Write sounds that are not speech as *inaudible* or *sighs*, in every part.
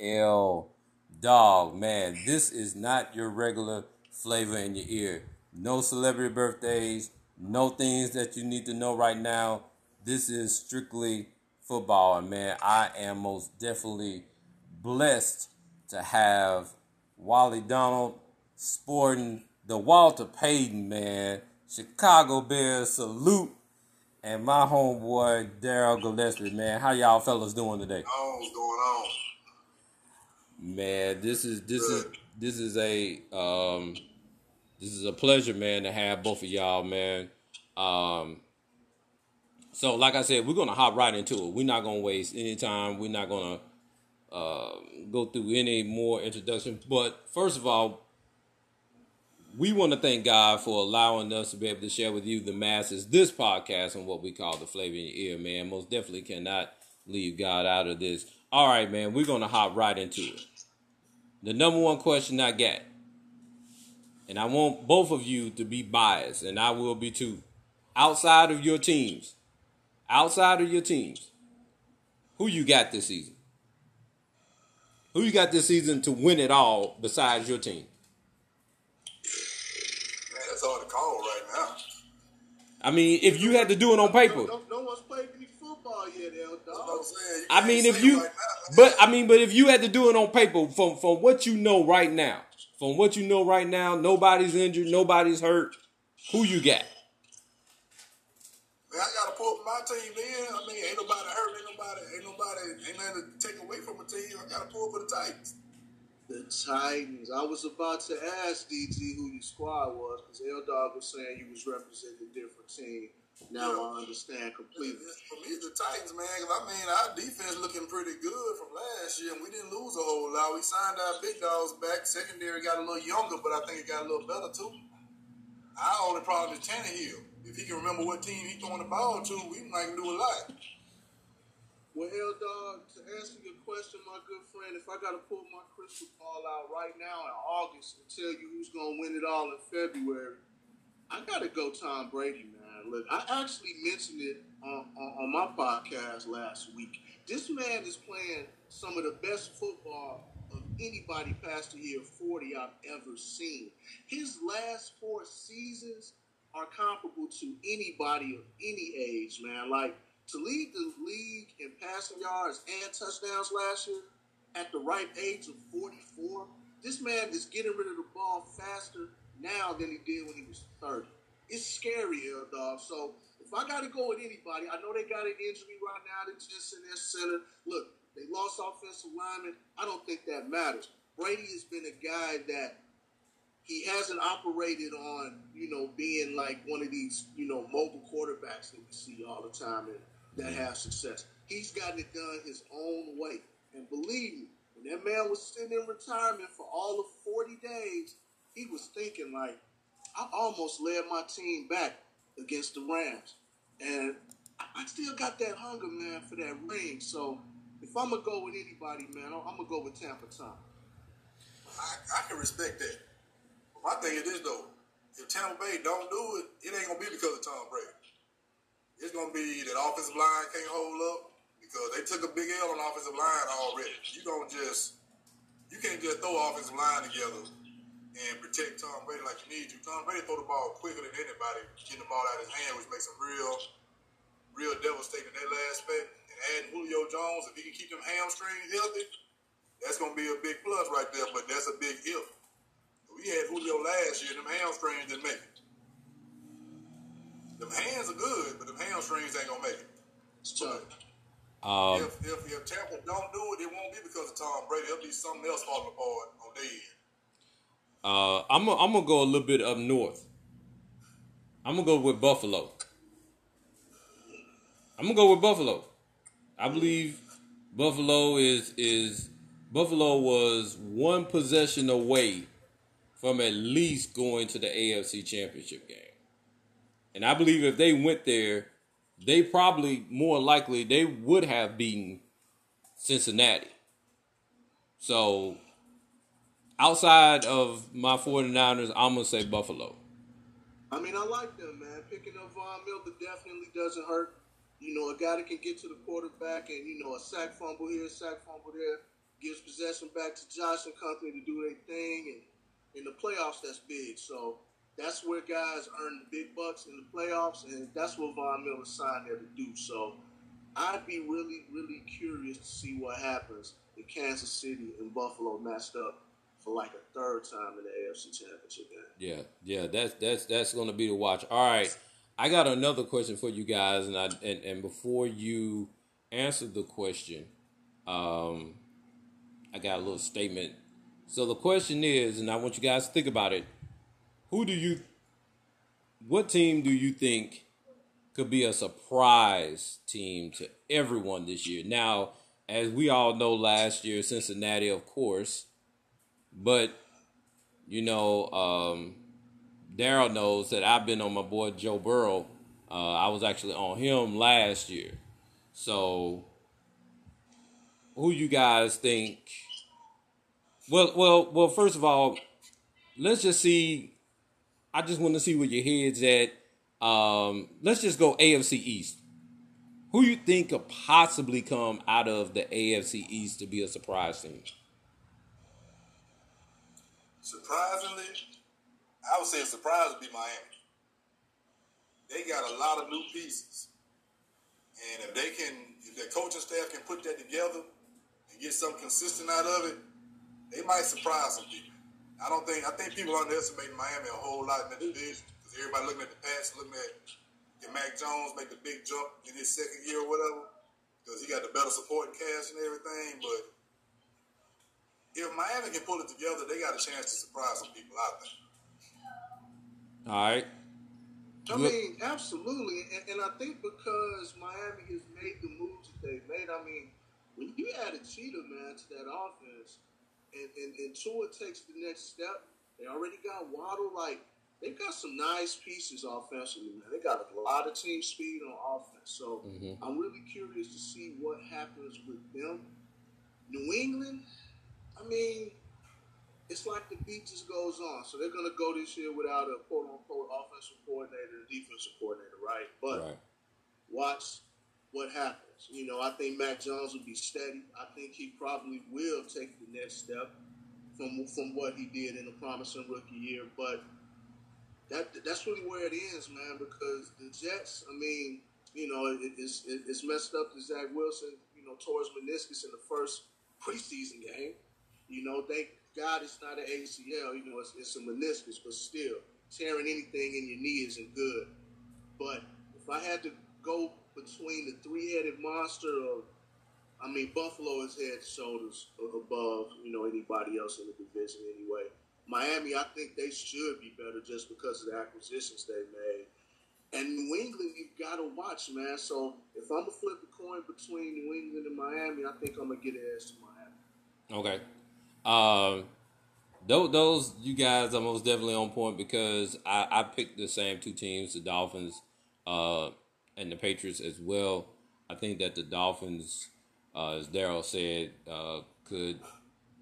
L Dog. Man, this is not your regular flavor in your ear. No celebrity birthdays, no things that you need to know right now. This is strictly football. And man, I am most definitely blessed to have Wally Donald sporting the Walter Payton, man. Chicago Bears salute. And my homeboy Daryl Gillespie, man. How y'all fellas doing today? What's going on? Man, this is this is this is a um this is a pleasure, man, to have both of y'all, man. Um so like I said, we're gonna hop right into it. We're not gonna waste any time. We're not gonna uh, go through any more introduction. But first of all, we want to thank God for allowing us to be able to share with you, the masses, this podcast and what we call the flavor in your ear, man. Most definitely cannot leave God out of this. All right, man, we're to hop right into it. The number one question I got, and I want both of you to be biased, and I will be too. Outside of your teams, outside of your teams, who you got this season? Who you got this season to win it all besides your team? Man, that's all to call right now. I mean, if you had to do it on paper. No, no, no one's played I mean, if you, but I mean, but if you had to do it on paper, from from what you know right now, from what you know right now, nobody's injured, nobody's hurt. Who you got? man, I gotta pull my team in. I mean, ain't nobody hurt, ain't nobody, ain't nobody, ain't nothing to take away from a team. I gotta pull for the Titans. The Titans. I was about to ask DT who your squad was because L Dog was saying you was representing a different team. Now I understand completely. For me, it's the Titans, man. 'cause I mean, our defense looking pretty good from last year, and we didn't lose a whole lot. We signed our big dogs back. Secondary got a little younger, but I think it got a little better too. Our only problem is Tannehill. If he can remember what team he throwing the ball to, we might do a lot. Well, L Dog, to answer your question, my good friend, if I got to pull my crystal ball out right now in August and tell you who's going to win it all in February, I got to go Tom Brady, man. Look, I actually mentioned it on, on, on my podcast last week. This man is playing some of the best football of anybody past the year 40 I've ever seen. His last four seasons are comparable to anybody of any age, man. Like, to lead the league in passing yards and touchdowns last year at the ripe age of 44, this man is getting rid of the ball faster now than he did when he was 30. It's scarier, dog. So if I got to go with anybody, I know they got an injury right now. Just in their center. Look, they lost offensive linemen. I don't think that matters. Brady has been a guy that he hasn't operated on, you know, being like one of these, you know, mobile quarterbacks that we see all the time and that have success. He's gotten it done his own way. And believe me, when that man was sitting in retirement for all of 40 days, he was thinking like, I almost led my team back against the Rams. And I still got that hunger, man, for that ring. So if I'm going to go with anybody, man, I'm going to go with Tampa Tom. I, I can respect that. My thing is this though: if Tampa Bay don't do it, it ain't gonna be because of Tom Brady. It's gonna be that offensive line can't hold up because they took a big L on offensive line already. You don't just you can't just throw offensive line together and protect Tom Brady like you need to. Tom Brady throw the ball quicker than anybody, getting the ball out of his hand, which makes him real, real devastating in that last aspect. And adding Julio Jones, if he can keep them hamstrings healthy, that's gonna be a big plus right there. But that's a big if. We had Julio last year, them hamstrings didn't make it. Them hands are good, but them hamstrings ain't gonna make it. So, Um, if, if if Tampa don't do it, it won't be because of Tom Brady. It'll be something else falling apart on their end. Uh, I'm gonna I'm gonna go a little bit up north. I'm gonna go with Buffalo. I'm gonna go with Buffalo. I believe Buffalo is is Buffalo was one possession away from at least going to the AFC Championship game. And I believe if they went there, they probably more likely they would have beaten Cincinnati. So outside of my 49ers, I'm gonna say Buffalo. I mean, I like them, man. Picking up Von Miller definitely doesn't hurt. You know, a guy that can get to the quarterback and, you know, a sack fumble here, a sack fumble there. gives possession back to Josh and company to do their thing, and in the playoffs, that's big. So that's where guys earn the big bucks in the playoffs, and that's what Von Miller signed there to do. So I'd be really, really curious to see what happens if Kansas City and Buffalo matched up for like a third time in the AFC Championship game. Yeah, yeah, that's that's that's going to be the watch. All right, I got another question for you guys, and I and, and before you answer the question, um, I got a little statement. So the question is, and I want you guys to think about it. Who do you, what team do you think could be a surprise team to everyone this year? Now, as we all know, last year Cincinnati, of course, but you know, um, Daryl knows that I've been on my boy Joe Burrow. Uh, I was actually on him last year. So, who you guys think? Well, well, well. First of all, let's just see. I just want to see where your head's at. Um, let's just go AFC East. Who you think could possibly come out of the AFC East to be a surprise team? Surprisingly, I would say a surprise would be Miami. They got a lot of new pieces. And if they can, if their coaching staff can put that together and get something consistent out of it, they might surprise some people. I don't think, I think people underestimate Miami a whole lot in the division because everybody looking at the past, looking at can Mac Jones make the big jump in his second year or whatever because he got the better supporting cast and everything. But if Miami can pull it together, they got a chance to surprise some people out there. All right. I mean, absolutely, and, and, I think because Miami has made the moves that they've made, I mean, when you add a Cheetah man to that offense, and, and, and Tua takes the next step, they already got Waddle. Like they've got some nice pieces offensively, man. They got a lot of team speed on offense, so mm-hmm. I'm really curious to see what happens with them. New England, I mean, it's like the beat just goes on. So they're going to go this year without a quote unquote offensive coordinator defensive coordinator, right? But right. watch what happens. You know, I think Mac Jones will be steady. I think he probably will take the next step from from what he did in the promising rookie year. But that that's really where it ends, man. Because the Jets, I mean, you know, it, it's it, it's messed up that Zach Wilson, you know, tore his meniscus in the first preseason game. You know, thank God, it's not an ACL. You know, it's, it's a meniscus, but still, tearing anything in your knee isn't good. But if I had to go between the three-headed monster of, I mean, Buffalo is head and shoulders above, you know, anybody else in the division anyway. Miami, I think they should be better just because of the acquisitions they made. And New England, you've got to watch, man. So if I'm gonna flip a coin between New England and Miami, I think I'm gonna get an edge to Miami. Okay. Um, those, those you guys are most definitely on point because I, I picked the same two teams, the Dolphins uh, and the Patriots as well. I think that the Dolphins, uh, as Daryl said, uh, could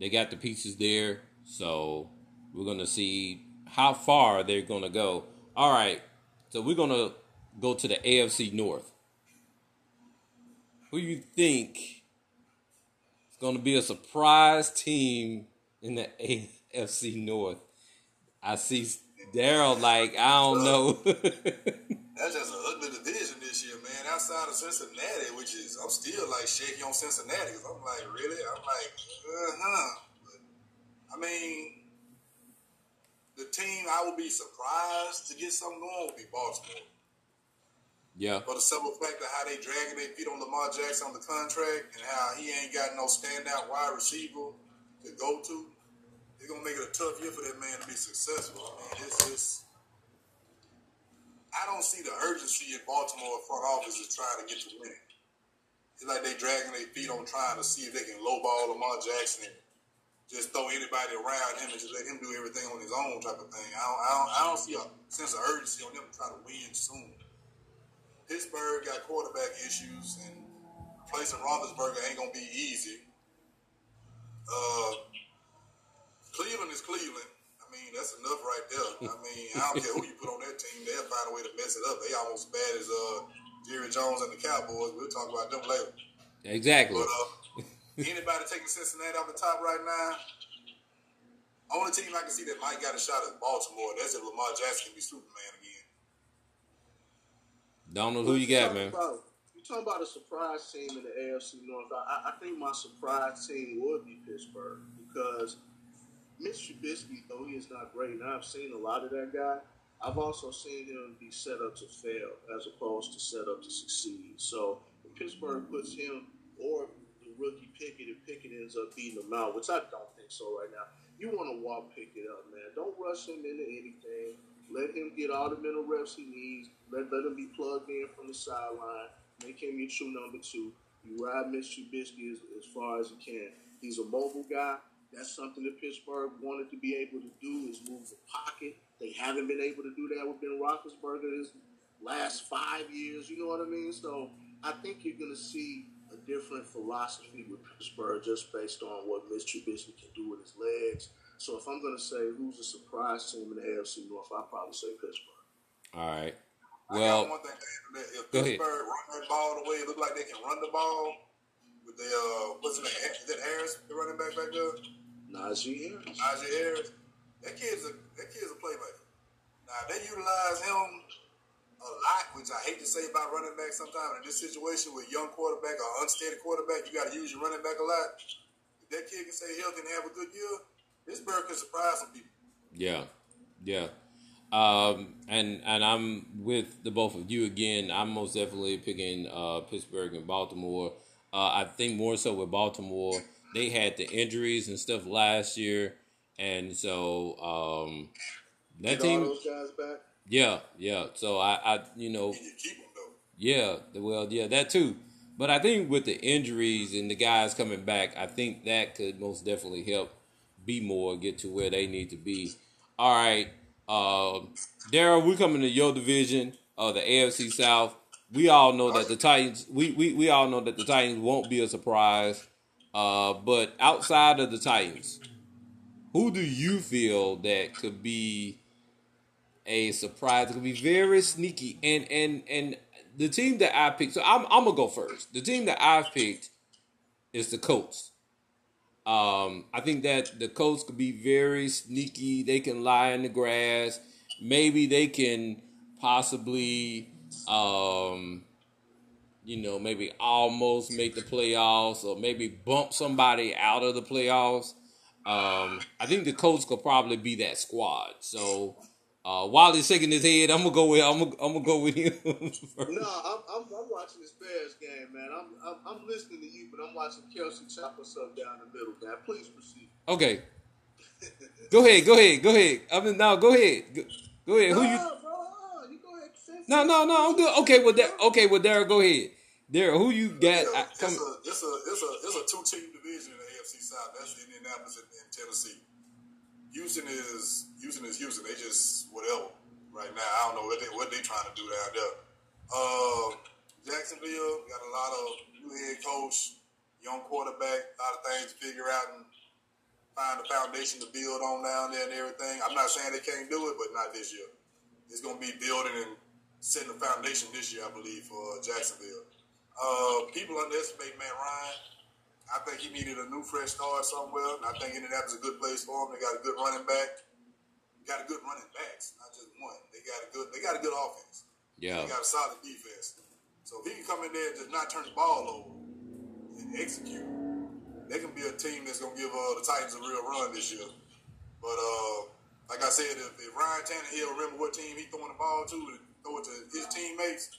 they got the pieces there, so we're gonna see how far they're gonna go. All right, so we're gonna go to the AFC North. Who do you think going to be a surprise team in the AFC North. I see Daryl like I don't know. *laughs* That's just an ugly division this year, man. Outside of Cincinnati, which is I'm still like shaky on Cincinnati. Cause I'm like, really? I'm like, uh huh. I mean, the team I would be surprised to get something going would be Baltimore. Yeah. For the simple fact of how they dragging their feet on Lamar Jackson on the contract and how he ain't got no standout wide receiver to go to, it's gonna make it a tough year for that man to be successful. I mean, it's just I don't see the urgency in Baltimore front office is trying to get to win. It's like they dragging their feet on trying to see if they can lowball Lamar Jackson and just throw anybody around him and just let him do everything on his own type of thing. I don't, I don't, I don't see a sense of urgency on them to try to win soon. Pittsburgh got quarterback issues, and placing Roethlisberger ain't gonna be easy. Uh, Cleveland is Cleveland. I mean, that's enough right there. I *laughs* mean, I don't care who you put on that team; they'll find a way to mess it up. They almost as bad as uh, Jerry Jones and the Cowboys. We'll talk about them later. Exactly. But uh, Anybody taking Cincinnati off the top right now? Only team I can see that might got a shot at Baltimore. That's if Lamar Jackson can be Superman again. Don't know who you got, man. About, you talking about a surprise team in the AFC North? I, I think my surprise team would be Pittsburgh because Mitch Trubisky, though he is not great, and I've seen a lot of that guy. I've also seen him be set up to fail as opposed to set up to succeed. So if Pittsburgh puts him or the rookie Pickett, if Pickett ends up beating him out, which I don't think so right now, you want to walk Pickett up, man. Don't rush him into anything. Let him get all the mental reps he needs. Let, let him be plugged in from the sideline. Make him your true number two. You ride Mitch Trubisky as, as far as you can. He's a mobile guy. That's something that Pittsburgh wanted to be able to do is move the pocket. They haven't been able to do that with Ben Roethlisberger his last five years. You know what I mean? So I think you're going to see a different philosophy with Pittsburgh just based on what Mitch Trubisky can do with his legs. So if I'm going to say who's a surprise team in the AFC North, I'd probably say Pittsburgh. All right. I Well, got one thing to add to that. If Go ahead. Pittsburgh run that ball the way it look like they can run the ball with the uh, what's his name? Is that Harris, the running back back there? Najee Harris. Najee Harris. That kid's a that kid's a playmaker. Now they utilize him a lot, which I hate to say about running back sometimes. In this situation with young quarterback or unsteady quarterback, you got to use your running back a lot. If that kid can stay healthy and have a good year, Pittsburgh can surprise some people. Yeah, yeah. Um, and and I'm with the both of you again. I'm most definitely picking uh, Pittsburgh and Baltimore. Uh, I think more so with Baltimore. They had the injuries and stuff last year, and so um, that Get team. those guys back. Yeah, yeah. So I, I, you know, And you keep them though. yeah, well, yeah, that too. But I think with the injuries and the guys coming back, I think that could most definitely help be more get to where they need to be. All right, uh, Daryl, we're coming to your division, of the AFC South. We all know that the Titans. We, we we all know that the Titans won't be a surprise. Uh, but outside of the Titans, who do you feel that could be a surprise. It could be very sneaky. And and and the team that I picked, so I'm I'm gonna go first. The team that I've picked is the Colts. Um, I think that the Colts could be very sneaky. They can lie in the grass. Maybe they can possibly, um, you know, maybe almost make the playoffs or maybe bump somebody out of the playoffs. Um, I think the Colts could probably be that squad. So uh, while he's shaking his head, I'm gonna go with I'm gonna, I'm gonna go with him. *laughs* No, I'm, I'm, I'm watching this Bears game, man. I'm, I'm, I'm listening to you, but I'm watching Kelce chop us up down the middle, man. Please proceed. Okay, go ahead, go ahead, go ahead. I mean, now go ahead, go, go ahead. Who no, you? bro, uh, you go ahead. No, no, no. I'm good. Okay, well, that, okay, well, Daryl, go ahead. Daryl, who you got? Yeah, it's, come, a, it's, a, it's, a, it's a two team division in the AFC South. That's Indianapolis and, and Tennessee. Houston is Houston is Houston. They just whatever right now. I don't know what they what they trying to do down there. Uh, Jacksonville got a lot of new head coach, young quarterback, a lot of things to figure out and find a foundation to build on down there and everything. I'm not saying they can't do it, but not this year. It's to be building and setting the foundation this year, I believe, for Jacksonville. Uh, people underestimate Matt Ryan. I think he needed a new fresh start somewhere. I think Indianapolis is a good place for him. They got a good running back. Got a good running backs, not just one. They got a good. They got a good offense. yeah, They got a solid defense. So if he can come in there and just not turn the ball over and execute, they can be a team that's gonna give uh, the Titans a real run this year. But uh, like I said, if, if Ryan Tannehill remember what team he throwing the ball to and throw it to his teammates,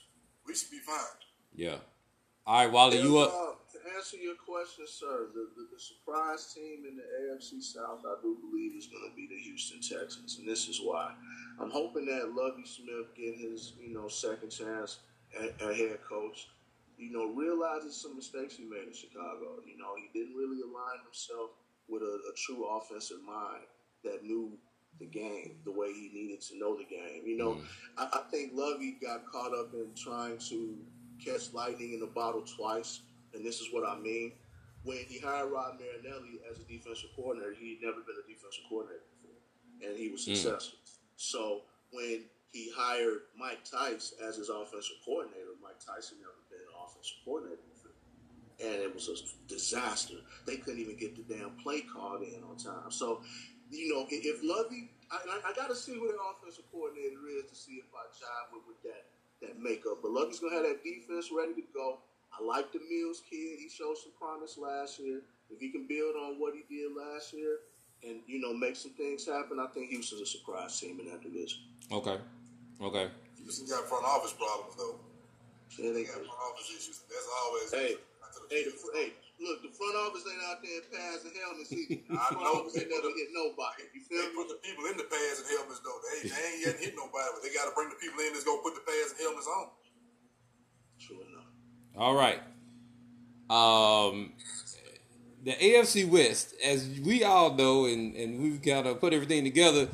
we should be fine. yeah. All right, Wally, you up? To answer your question, sir, the, the, the surprise team in the AFC South, I do believe, is going to be the Houston Texans, and this is why. I'm hoping that Lovie Smith get his, you know, second chance at, at head coach. You know, realizes some mistakes he made in Chicago. You know, he didn't really align himself with a, a true offensive mind that knew the game the way he needed to know the game. You know, mm-hmm. I, I think Lovie got caught up in trying to catch lightning in the bottle twice, and this is what I mean. When he hired Rod Marinelli as a defensive coordinator, he'd never been a defensive coordinator before, and he was hmm. successful. So when he hired Mike Tice as his offensive coordinator, Mike Tyson never been an offensive coordinator before. and it was a disaster. They couldn't even get the damn play called in on time. So, you know, if Lovie, I, I, got to see who their offensive coordinator is to see if I jive with, with that that makeup. But Lovie's gonna have that defense ready to go. I like the Mills kid. He showed some promise last year. If he can build on what he did last year and you know make some things happen, I think Houston's a surprise team in that division. Okay. Okay. Houston got front office problems though. Yeah, they got front office issues. That's always hey, hey, the, hey, look, the front office ain't out there passing helmets either. I know they never hit nobody. You feel they me? put the people in the pads and helmets though. They, they ain't yet hit nobody, but they got to bring the people in that's gonna put the pads and helmets on. All right. Um, the AFC West, as we all know, and, and we've got to put everything together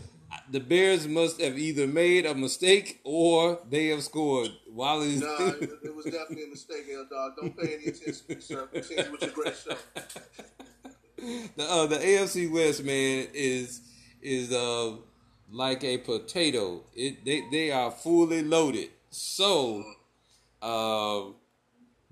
the Bears must have either made a mistake or they have scored. No, it, it, was definitely a mistake, L Dog. Don't pay any attention, sir. Continue with your great show. *laughs* The uh, the AFC West man is is uh like a potato. It they they are fully loaded. So, uh,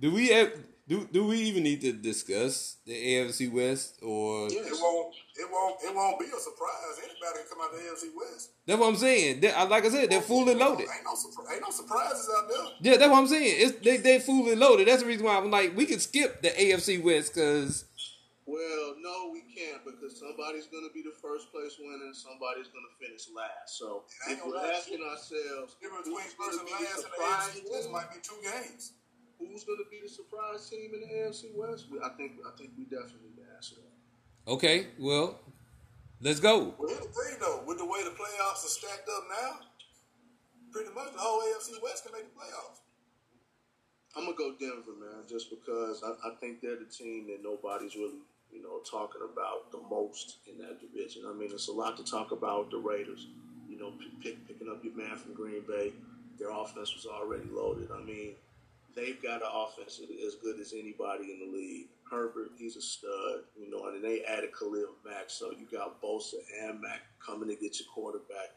do we have do do we even need to discuss the AFC West or? Yes. It won't. It won't. It won't be a surprise. Anybody can come out the AFC West. That's what I'm saying. They, like I said, they're fully loaded. Ain't no, ain't no surprises out there. Yeah, that's what I'm saying. It's they they fully loaded. That's the reason why I'm like we can skip the AFC West because. Well, no, we can't because somebody's going to be the first place winner and somebody's going to finish last. So if we're asking ourselves, the difference between first and last in the AFC West might be two games who's going to be the surprise team in the AFC West? I think I think we definitely need to answer that. Okay, well, let's go. Well, here's the thing though, with the way the playoffs are stacked up now, pretty much the whole AFC West can make the playoffs. I'm gonna go Denver, man, just because I, I think they're the team that nobody's really, you know, talking about the most in that division. I mean, it's a lot to talk about the Raiders. You know, pick, picking up your man from Green Bay, their offense was already loaded. I mean, they've got an offense as good as anybody in the league. Herbert, he's a stud, you know, and they added Khalil Mack, so you got Bosa and Mack coming to get your quarterback.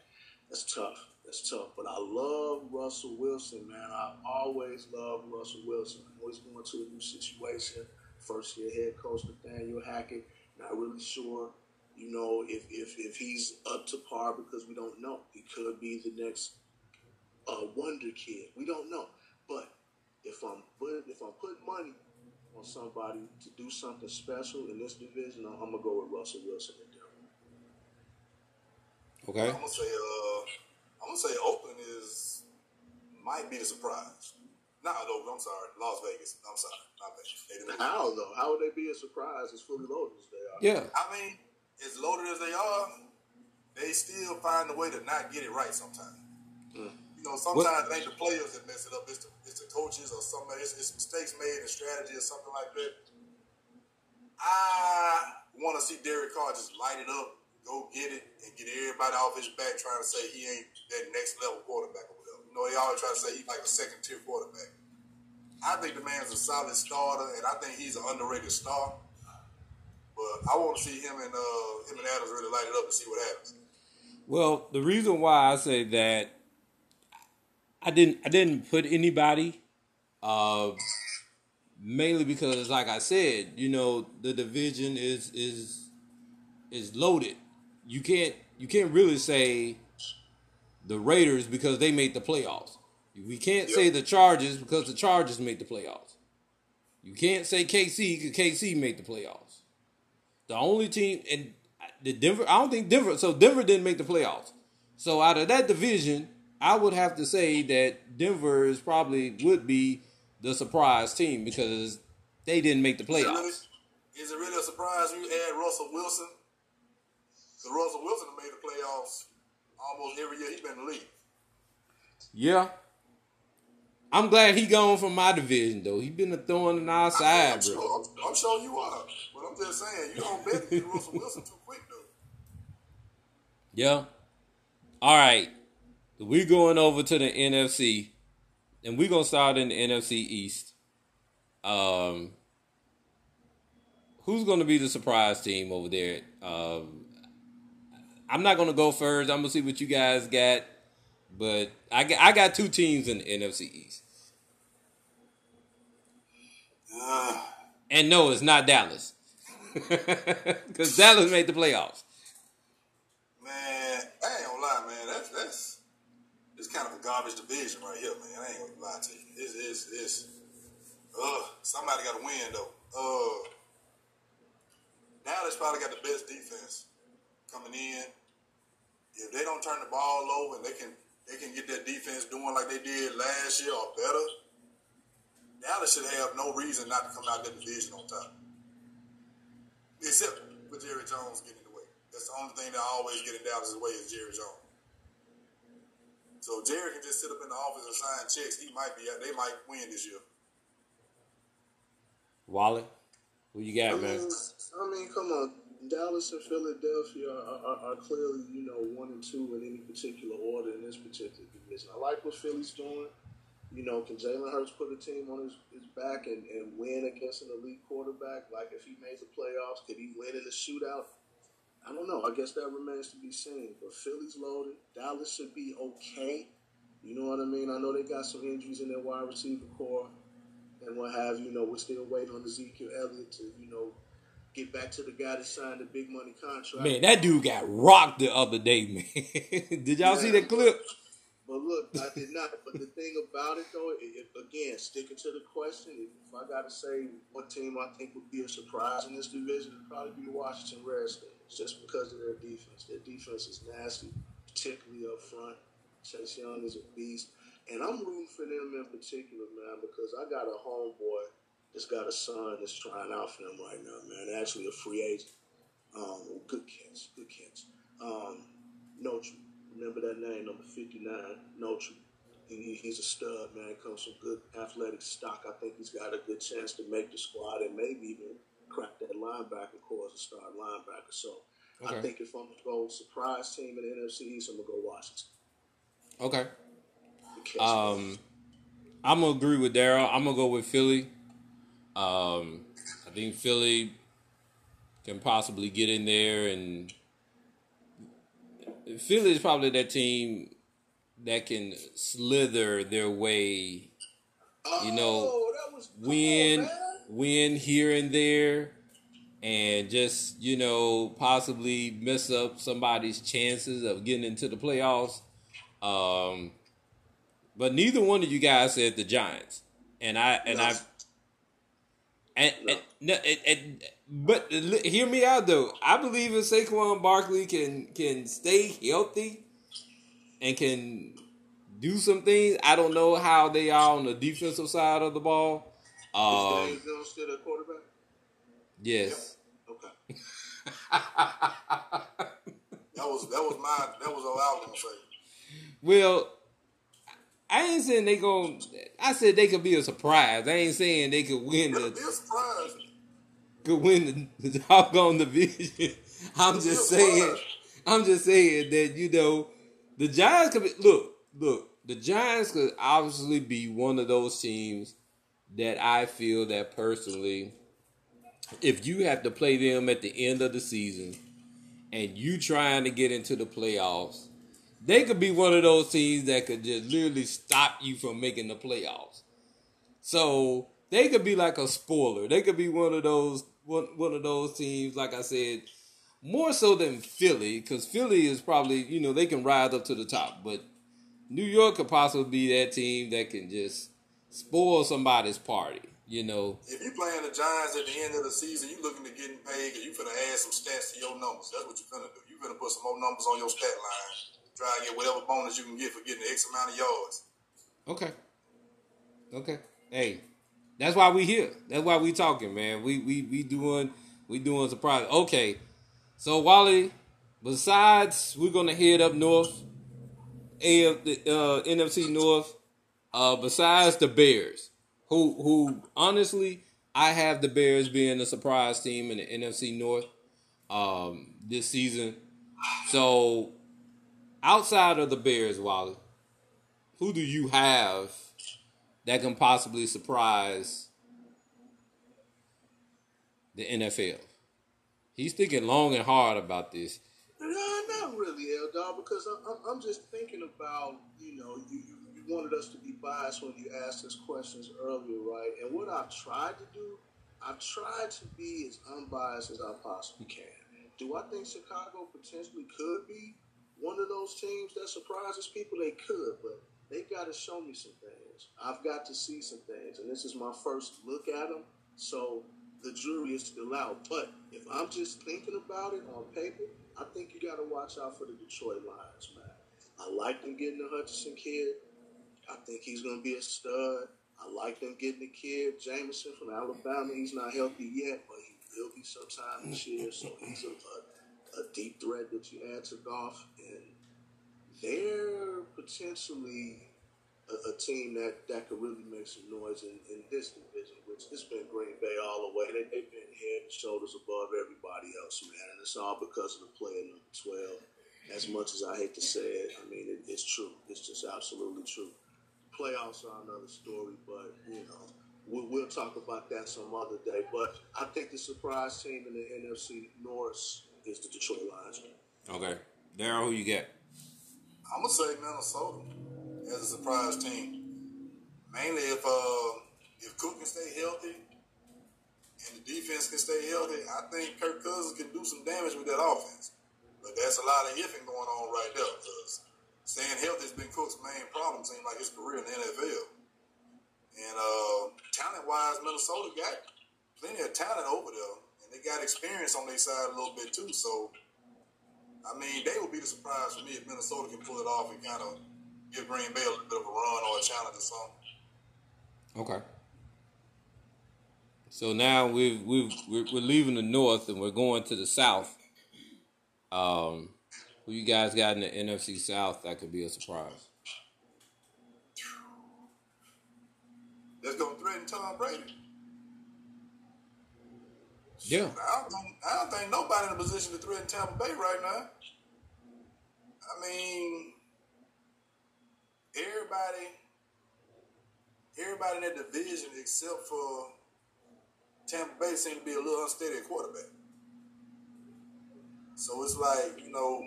That's tough. That's tough. But I love Russell Wilson, man. I always love Russell Wilson. I know he's going to a new situation. First year head coach Nathaniel Hackett. Not really sure, you know, if, if, if he's up to par because we don't know. He could be the next uh, wonder kid. We don't know. But if I'm put, if I'm putting money on somebody to do something special in this division, I'm, I'm gonna go with Russell Wilson and Denver. Okay. I'm gonna say uh, I'm gonna say Oakland is might be the surprise. Not Oakland. I'm sorry, Las Vegas. I'm sorry, not Vegas. How though? How would they be a surprise as fully loaded as they are? Yeah. I mean, as loaded as they are, they still find a way to not get it right sometimes. Mm. You know, sometimes what? it ain't the players that mess it up. It's the, it's the coaches or somebody. It's, it's mistakes made in strategy or something like that. I want to see Derek Carr just light it up, go get it, and get everybody off his back trying to say he ain't that next level quarterback or whatever. You know, they always try to say he's like a second tier quarterback. I think the man's a solid starter, and I think he's an underrated star. But I want to see him and uh, him and Adams really light it up and see what happens. Well, the reason why I say that I didn't I didn't put anybody, uh, mainly because like I said, you know the division is is is loaded. You can't you can't really say the Raiders because they made the playoffs. We can't yep. say the Chargers because the Chargers made the playoffs. You can't say KC because KC made the playoffs. The only team and the Denver, I don't think Denver. So Denver didn't make the playoffs. So out of that division, I would have to say that Denver is probably would be the surprise team because they didn't make the playoffs. Is it really, is it really a surprise when you add Russell Wilson? Because Russell Wilson made the playoffs almost every year he's been in the league. Yeah. I'm glad he gone from my division though. He been a thorn in our side, I'm bro. Sure, I'm, I'm, sure you are, but I'm just saying you don't bet Russell Wilson too quick though. Yeah. All right. We're going over to the NFC, and we're gonna start in the NFC East. Um, who's gonna be the surprise team over there? Um, I'm not gonna go first. I'm gonna see what you guys got, but I got I got two teams in the NFC East. Uh, And no, it's not Dallas. *laughs* Because Dallas made the playoffs. Man, I ain't gonna lie, man. That's that's it's kind of a garbage division right here, man. I ain't gonna lie to you. It's it's it's uh somebody got to win though. Uh, Dallas probably got the best defense coming in. If they don't turn the ball over and they can they can get that defense doing like they did last year or better, Dallas should have no reason not to come out that division on top. Except with Jerry Jones getting in the way. That's the only thing that always get in Dallas' way is Jerry Jones. So Jerry can just sit up in the office and sign checks. He might be. They might win this year. Wally, who you got, I man? mean, I mean, come on. Dallas and Philadelphia are, are, are clearly, you know, one and two in any particular order in this particular division. I like what Philly's doing. You know, can Jalen Hurts put a team on his, his back and, and win against an elite quarterback? Like if he made the playoffs, could he win in a shootout? I don't know. I guess that remains to be seen. But Philly's loaded. Dallas should be okay. You know what I mean? I know they got some injuries in their wide receiver corps and what have you. You know, we're still waiting on Ezekiel Elliott to, you know, get back to the guy that signed the big money contract. Man, that dude got rocked the other day, man. *laughs* Did y'all see that clip? But look, I did not. But the thing about it, though, it, again, sticking to the question, if I got to say what team I think would be a surprise in this division, it'd probably be the Washington Redskins, just because of their defense. Their defense is nasty, particularly up front. Chase Young is a beast. And I'm rooting for them in particular, man, because I got a homeboy that's got a son that's trying out for them right now, man. Actually, a free agent. Um, good catch, good catch. Um, Notre, remember that name, number 59, Notre. He, he's a stud, man. Comes from good athletic stock. I think he's got a good chance to make the squad and maybe even crack that linebacker corps as a start linebacker. So Okay. I think if I'm going to go surprise team in the NFC East, I'm going to go Washington. Okay. Um, I'm gonna agree with Daryl. I'm gonna go with Philly. Um, I think Philly can possibly get in there, and Philly is probably that team that can slither their way, you know, Oh, that was come on, win, man. Win here and there, and just you know possibly mess up somebody's chances of getting into the playoffs. Um, but neither one of you guys said the Giants, and I and No. I and, and, no, and, and but hear me out though. I believe if Saquon Barkley can can stay healthy and can do some things. I don't know how they are on the defensive side of the ball. Is Um, Jones still a quarterback? yes. Okay. *laughs* That was that was my that was all I was gonna say. Well, I ain't saying they gon' I said they could be a surprise. I ain't saying they could win be the surprise. could win the, the doggone division. *laughs* I'm just saying. surprise. I'm just saying that you know the Giants could be. Look, look. The Giants could obviously be one of those teams that I feel that personally, if you have to play them at the end of the season and you trying to get into the playoffs, they could be one of those teams that could just literally stop you from making the playoffs. So they could be like a spoiler. They could be one of those one one of those teams, like I said, more so than Philly, because Philly is probably you know they can rise up to the top, but New York could possibly be that team that can just spoil somebody's party. You know, If you playing the Giants at the end of the season, you looking to getting paid because you finna add some stats to your numbers. That's what you finna do. You finna put some more numbers on your stat line. Try to get whatever bonus you can get for getting X amount of yards. Okay. Okay. Hey, that's why we here. That's why we talking, man. We we we doing we doing surprise. Okay. So Wally, besides we're gonna head up north, AF, the, uh, NFC North. Uh, besides the Bears, who who honestly I have the Bears being a surprise team in the NFC North um, this season. So outside of the Bears, Wally, who do you have that can possibly surprise the NFL? He's thinking long and hard about this. No, not really, Dog, because I'm, I'm- I'm just thinking about, you know, you, you wanted us to be biased when you asked us questions earlier, right? And what I've tried to do I've tried to be as unbiased as I possibly can. Do I think Chicago potentially could be one of those teams that surprises people? They could, but they've got to show me some things. I've got to see some things, and this is my first look at them. So the jury is still out. But if I'm just thinking about it on paper, I think you got to watch out for the Detroit Lions, man. I like them getting the Hutchinson kid. I think he's going to be a stud. I like them getting the kid, Jameson from Alabama. He's not healthy yet, but he will be sometime this year. So he's a, a, a deep threat that you add to Goff. And they're potentially a, a, team that, that could really make some noise in, in this division, which has been Green Bay all the way. They, they've been head and shoulders above everybody else, man. And it's all because of the player number 12. As much as I hate to say it, I mean, it, it's true. It's just absolutely true playoffs are another story, but you know we'll, we'll, talk about that some other day. But I think the surprise team in the NFC North is the Detroit Lions. Okay, Daryl, who you get? I'm gonna say Minnesota as a surprise team. Mainly if uh, if Cook can stay healthy and the defense can stay healthy, I think Kirk Cousins can do some damage with that offense. But that's a lot of ifing going on right there because staying healthy has been Cook's main problem, seems like his career in the NFL. And uh, talent wise, Minnesota got plenty of talent over there, and they got experience on their side a little bit too. So, I mean, they would be the surprise for me if Minnesota can pull it off and kind of give Green Bay a little bit of a run or a challenge or something. Okay. So now we've we've we're, we're leaving the north and we're going to the south. Um, who you guys got in the NFC South that could be a surprise? That's gonna threaten Tom Brady. Yeah. I don't, think, I don't think nobody in a position to threaten Tampa Bay right now. I mean, everybody, everybody in that division except for Tampa Bay seem to be a little unsteady at quarterback. So it's like, you know,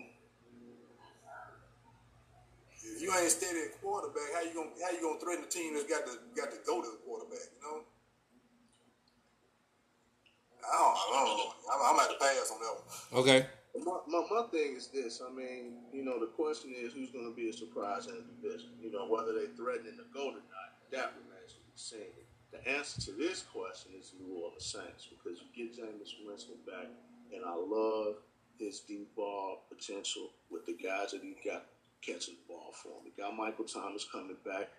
if you ain't steady at quarterback, how you gonna how you gonna threaten the team that's got to got to go to the quarterback? You know. I don't, I don't know. I'm, I'm at the pass on that one. Okay. My, my, my thing is this. I mean, you know, the question is who's going to be a surprise in the division. You know, whether they're threatening to go or not, that remains to be seen. The answer to this question is New Orleans Saints because you get Jameis Winston back, and I love his deep ball potential with the guys that he got catching the ball for him. You got Michael Thomas coming back.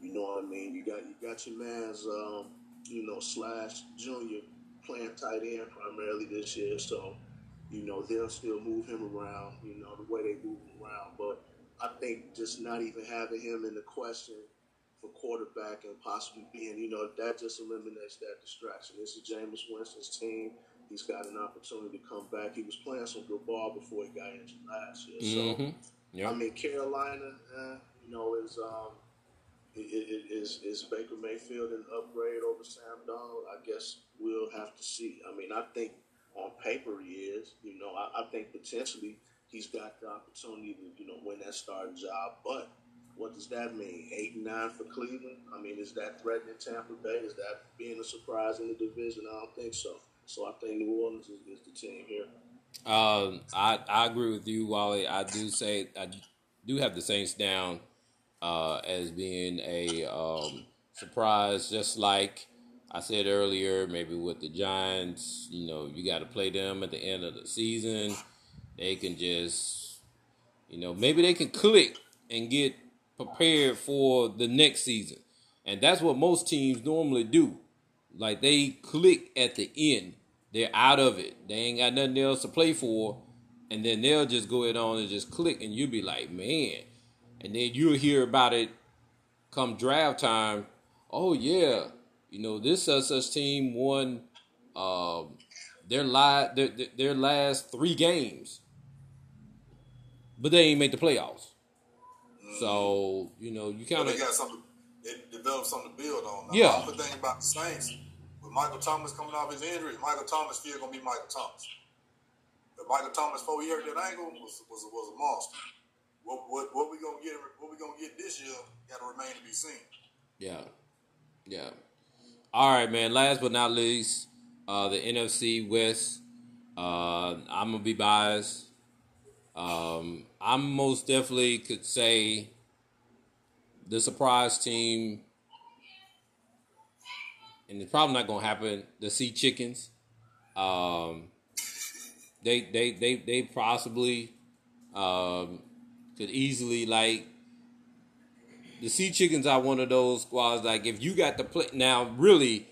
You know what I mean? You got you got your man's um, you know, slash junior playing tight end primarily this year, so you know, they'll still move him around, you know, the way they move him around. But I think just not even having him in the question for quarterback and possibly being, you know, that just eliminates that distraction. This is Jameis Winston's team. He's got an opportunity to come back. He was playing some good ball before he got injured last year. So mm-hmm. Yep. I mean, Carolina, uh, you know, is um, is is Baker Mayfield an upgrade over Sam Darnold? I guess we'll have to see. I mean, I think on paper he is. You know, I, I think potentially he's got the opportunity to you know win that starting job. But what does that mean? Eight and nine for Cleveland. I mean, is that threatening Tampa Bay? Is that being a surprise in the division? I don't think so. So I think New Orleans is, is the team here. Um, I I agree with you, Wally. I do say I do have the Saints down uh, as being a um, surprise, just like I said earlier. Maybe with the Giants, you know, you got to play them at the end of the season. They can just, you know, maybe they can click and get prepared for the next season, and that's what most teams normally do. Like they click at the end they're out of it. They ain't got nothing else to play for. And then they'll just go ahead on and just click, and you'll be like, man. And then you'll hear about it come draft time. Oh, yeah. You know, this such such team won um, their, li- their, their last three games, but they ain't make the playoffs. Mm. So, you know, you kind of. They got something, they developed something to build on. Now, yeah. The thing about the Saints Michael Thomas coming off his injury, Michael Thomas still gonna be Michael Thomas. But Michael Thomas he hurt that ankle was was, was a monster. What, what what we gonna get? What we gonna get this year? Got to remain to be seen. Yeah, yeah. All right, man. Last but not least, uh, the NFC West. Uh, I'm gonna be biased. Um, I'm most definitely could say the surprise team, and it's probably not gonna happen. The Sea Chickens. Um, they they they they possibly um, could easily like the Sea Chickens are one of those squads. Like if you got to play now, really,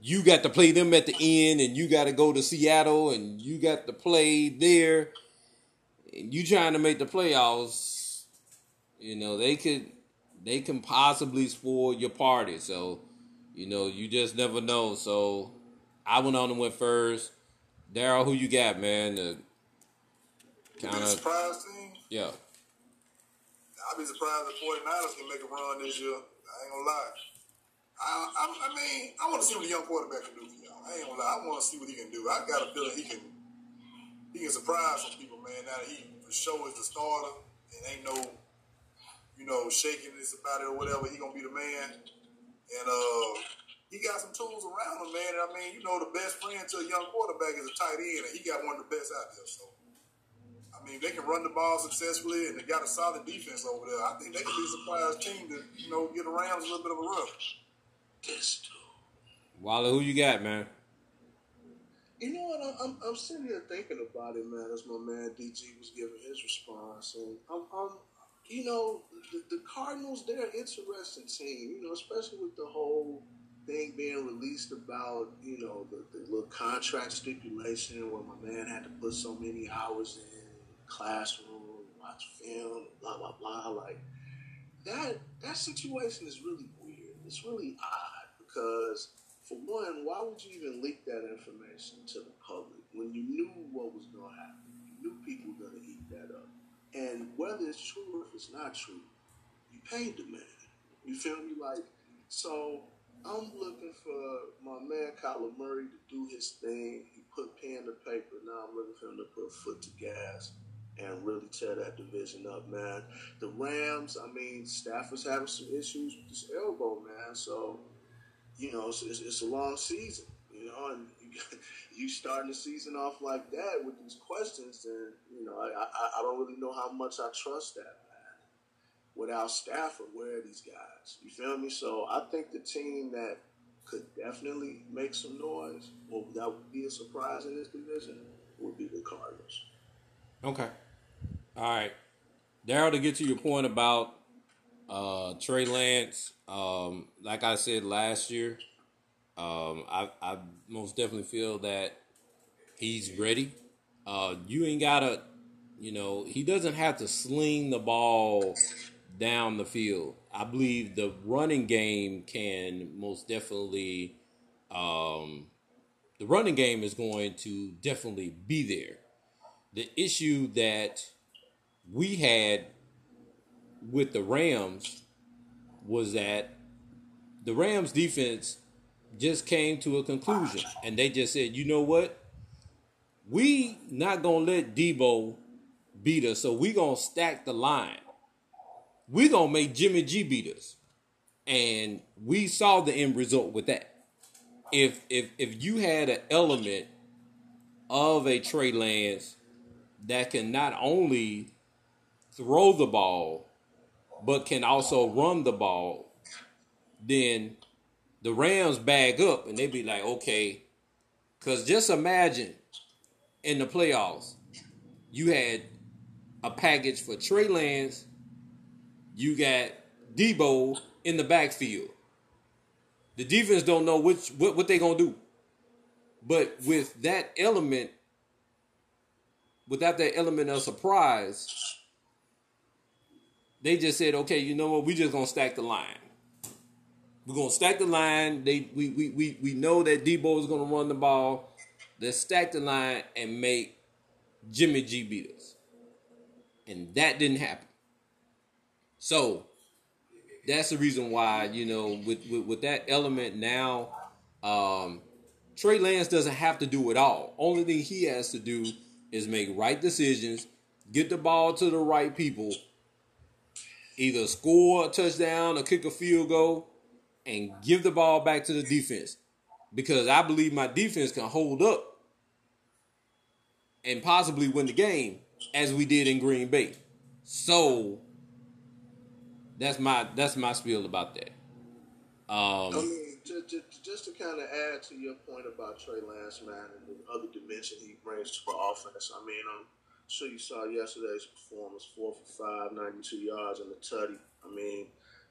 you got to play them at the end, and you got to go to Seattle, and you got to play there, and you trying to make the playoffs. You know they could, they can possibly spoil your party. So, you know you just never know. So, I went on and went first. Daryl, who you got, man? The kind of surprise team. Yeah. I'd be surprised if 49ers can make a run this year. I ain't gonna lie. I, I, I mean, I want to see what the young quarterback can do for y'all. I ain't gonna lie. I want to see what he can do. I got a feeling he can he can surprise some people, man. Now that he for sure is the starter and ain't no, you know, shaking this about it or whatever. He gonna be the man. And uh, he got some tools around him, man. And I mean, you know, the best friend to a young quarterback is a tight end, and he got one of the best out there. So I mean, they can run the ball successfully, and they got a solid defense over there. I think they can be a surprise team to, you know, get around a little bit of a run. This too. Wally, who you got, man? You know what? I'm, I'm sitting here thinking about it, man. As my man DG was giving his response, and I'm, I'm you know, the, the Cardinals, they're an interesting team. You know, especially with the whole thing being released about, you know, the, the little contract stipulation where my man had to put so many hours in classroom, watch film, blah blah blah. Like that that situation is really weird. It's really odd because for one, why would you even leak that information to the public when you knew what was going to happen? You knew people were going to eat that up. And whether it's true or if it's not true, you paid the man. You feel me? Like, so I'm looking for my man Kyler Murray to do his thing. He put pen to paper. Now I'm looking for him to put foot to gas and really tear that division up, man. The Rams, I mean, Stafford's having some issues with his elbow, man. So, you know, it's, it's, it's a long season, you know, and you, *laughs* you starting the season off like that with these questions, then you know, I, I, I don't really know how much I trust that, man. Without Stafford, where are these guys? You feel me? So I think the team that could definitely make some noise, or that would be a surprise in this division, would be the Cardinals. Okay. All right, Daryl. To get to your point about uh, Trey Lance, um, like I said last year, um, I, I most definitely feel that he's ready. Uh, you ain't gotta, you know, he doesn't have to sling the ball down the field. I believe the running game can most definitely, um, the running game is going to definitely be there. The issue that we had with the Rams was that the Rams defense just came to a conclusion and they just said, you know what? We not gonna let Deebo beat us, so we gonna stack the line. We gonna make Jimmy G beat us. And we saw the end result with that. If if if you had an element of a Trey Lance that can not only throw the ball, but can also run the ball, then the Rams bag up and they be like, okay, because just imagine in the playoffs, you had a package for Trey Lance, you got Deebo in the backfield. The defense don't know which what, what they gonna do. But with that element, without that element of surprise, they just said, okay, you know what? We just gonna stack the line. We're gonna stack the line. They we we we, we know that Deebo is gonna run the ball. Let's stack the line and make Jimmy G beat us. And that didn't happen. So that's the reason why, you know, with, with, with that element now, um, Trey Lance doesn't have to do it all. Only thing he has to do is make right decisions, get the ball to the right people, either score a touchdown or kick a field goal, and give the ball back to the defense because I believe my defense can hold up and possibly win the game as we did in Green Bay. So that's my that's my spiel about that. Um, I mean, just, just, just to kind of add to your point about Trey Lance, man, and the other dimension he brings to our offense. I mean, I'm sure you saw yesterday's performance, four for five, 92 yards and the tutty. I mean,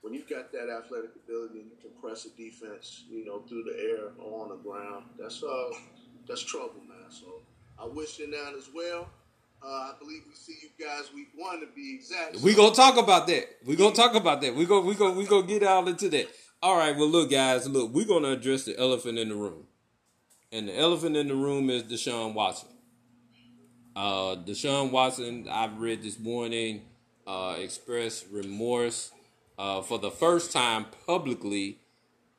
when you've got that athletic ability and you can press a defense, you know, through the air or on the ground, that's uh, that's trouble, man. So I wish you that as well. Uh, I believe we see you guys week one to be exact. We gonna talk about that. We gonna talk about that. We go we go we gonna get all into that. All right. Well, look, guys. Look, we're gonna address the elephant in the room, and the elephant in the room is Deshaun Watson. Uh, Deshaun Watson, I've read this morning, uh, expressed remorse uh, for the first time publicly.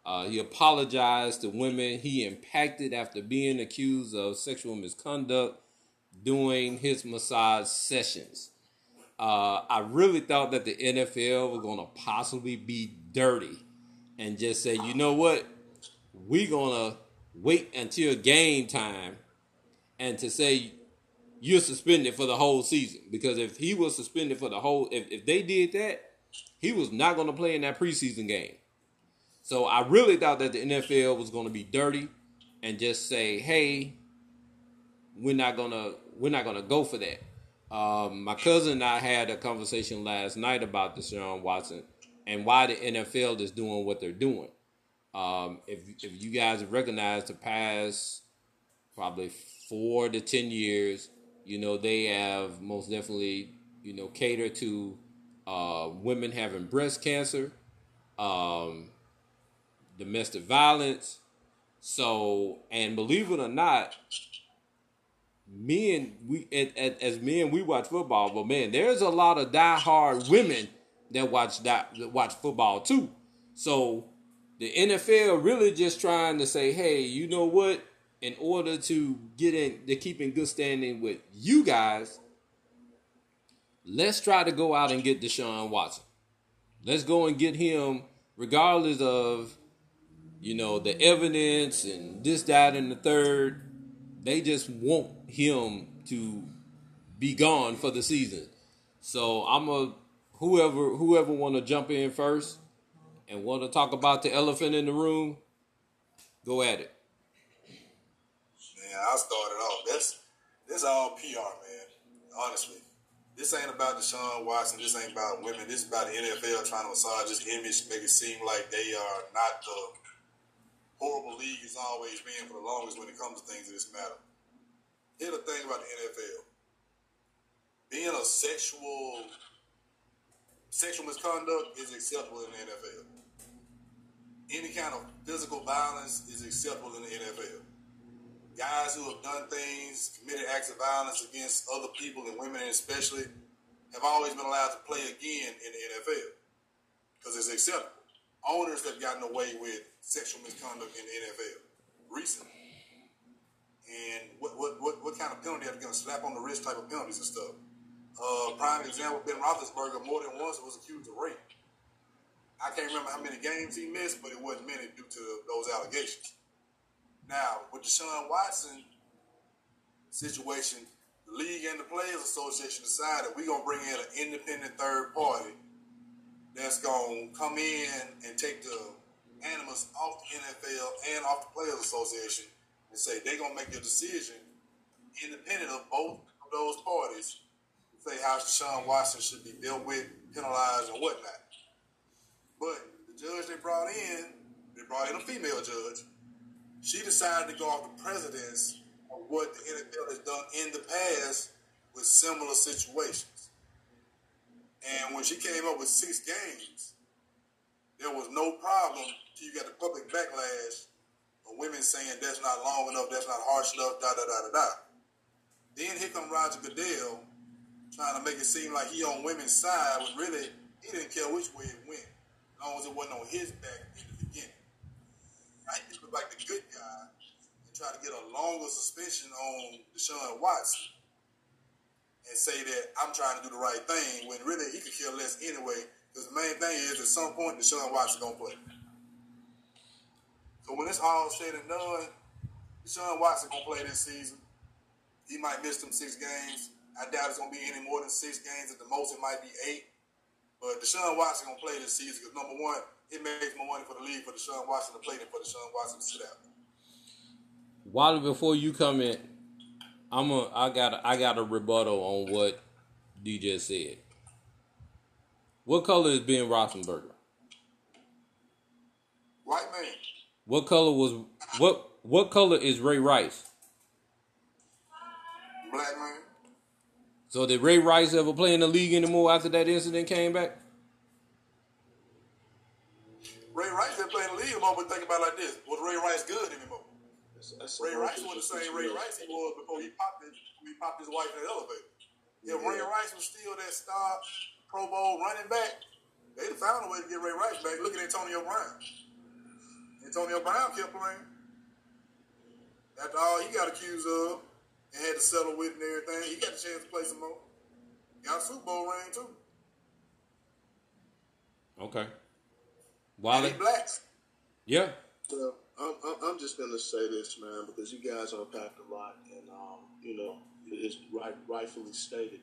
Uh, he apologized to women he impacted after being accused of sexual misconduct during his massage sessions. Uh, I really thought that the NFL was going to possibly be dirty and just say, you know what, we're going to wait until game time and to say you're suspended for the whole season. Because if he was suspended for the whole, if, if they did that, he was not going to play in that preseason game. So I really thought that the NFL was going to be dirty and just say, hey, we're not gonna we're not gonna go for that. Um, my cousin and I had a conversation last night about Deshaun Watson and why the NFL is doing what they're doing. Um, if if you guys have recognized the past probably four to ten years, you know they have most definitely you know cater to uh, women having breast cancer, um, domestic violence. So, and believe it or not, men we as men we watch football, but man, there's a lot of diehard women that watch that, that watch football too. So the NFL really just trying to say, hey, you know what? In order to get in, to keep in good standing with you guys, let's try to go out and get Deshaun Watson. Let's go and get him, regardless of, you know, the evidence and this, that, and the third. They just want him to be gone for the season. So I'm a whoever whoever want to jump in first and want to talk about the elephant in the room. Go at it. Man, I'll start it off. That's this all PR, man. Honestly. This ain't about Deshaun Watson. This ain't about women. This is about the NFL trying to massage this image, make it seem like they are not the horrible league it's always been for the longest when it comes to things of this matter. Here's the thing about the NFL. Being a sexual sexual misconduct is acceptable in the NFL. Any kind of physical violence is acceptable in the NFL. Guys who have done things, committed acts of violence against other people and women especially, have always been allowed to play again in the NFL because it's acceptable. Owners have gotten away with sexual misconduct in the NFL recently. And what, what, what, what kind of penalty are they going to slap on the wrist type of penalties and stuff? Uh, prime example, Ben Roethlisberger more than once was accused of rape. I can't remember how many games he missed, but it wasn't many due to those allegations. Now, with the Deshaun Watson situation, the league and the Players Association decided we're going to bring in an independent third party that's going to come in and take the animus off the NFL and off the Players Association and say they're going to make a decision independent of both of those parties say how Deshaun Watson should be dealt with, penalized, and whatnot. But the judge they brought in, they brought in a female judge. She decided to go off the precedence of what the NFL has done in the past with similar situations. And when she came up with six games, there was no problem you got the public backlash of women saying that's not long enough, that's not harsh enough, da da da da da. Then here come Roger Goodell trying to make it seem like he on women's side when really he didn't care which way it went, as long as it wasn't on his back the beginning. Right? Like the good guy and try to get a longer suspension on Deshaun Watson and say that I'm trying to do the right thing when really he could care less anyway. Because the main thing is at some point Deshaun Watson gonna play. So when it's all said and done, Deshaun Watson gonna play this season. He might miss them six games. I doubt it's gonna be any more than six games. At the most, it might be eight. But Deshaun Watson gonna play this season because number one, it makes more money for the league for Deshaun Watson to play than for Deshaun Watson to sit out. Wally, before you come in, I'm a I got a, I got a rebuttal on what DJ said. What color is Ben Roethlisberger? White man. What color was what what color is Ray Rice? Black man. So did Ray Rice ever play in the league anymore after that incident came back? Ray Rice didn't play the league anymore, but think about it like this. Was Ray Rice good anymore? That's, that's Ray Rice wasn't the same Ray. Rice he was before he popped his, he popped his wife in the elevator. If Yeah. Ray Rice was still that star Pro Bowl running back, they'd have found a way to get Ray Rice back. Look at Antonio Brown. Antonio Brown kept playing. After all he got accused of and had to settle with and everything, he got a chance to play some more. Got a Super Bowl ring too. Okay. And Wally? he black. Yeah. Well, I'm, I'm, just going to say this, man, because you guys unpacked a lot, and um, you know, it's right, rightfully stated.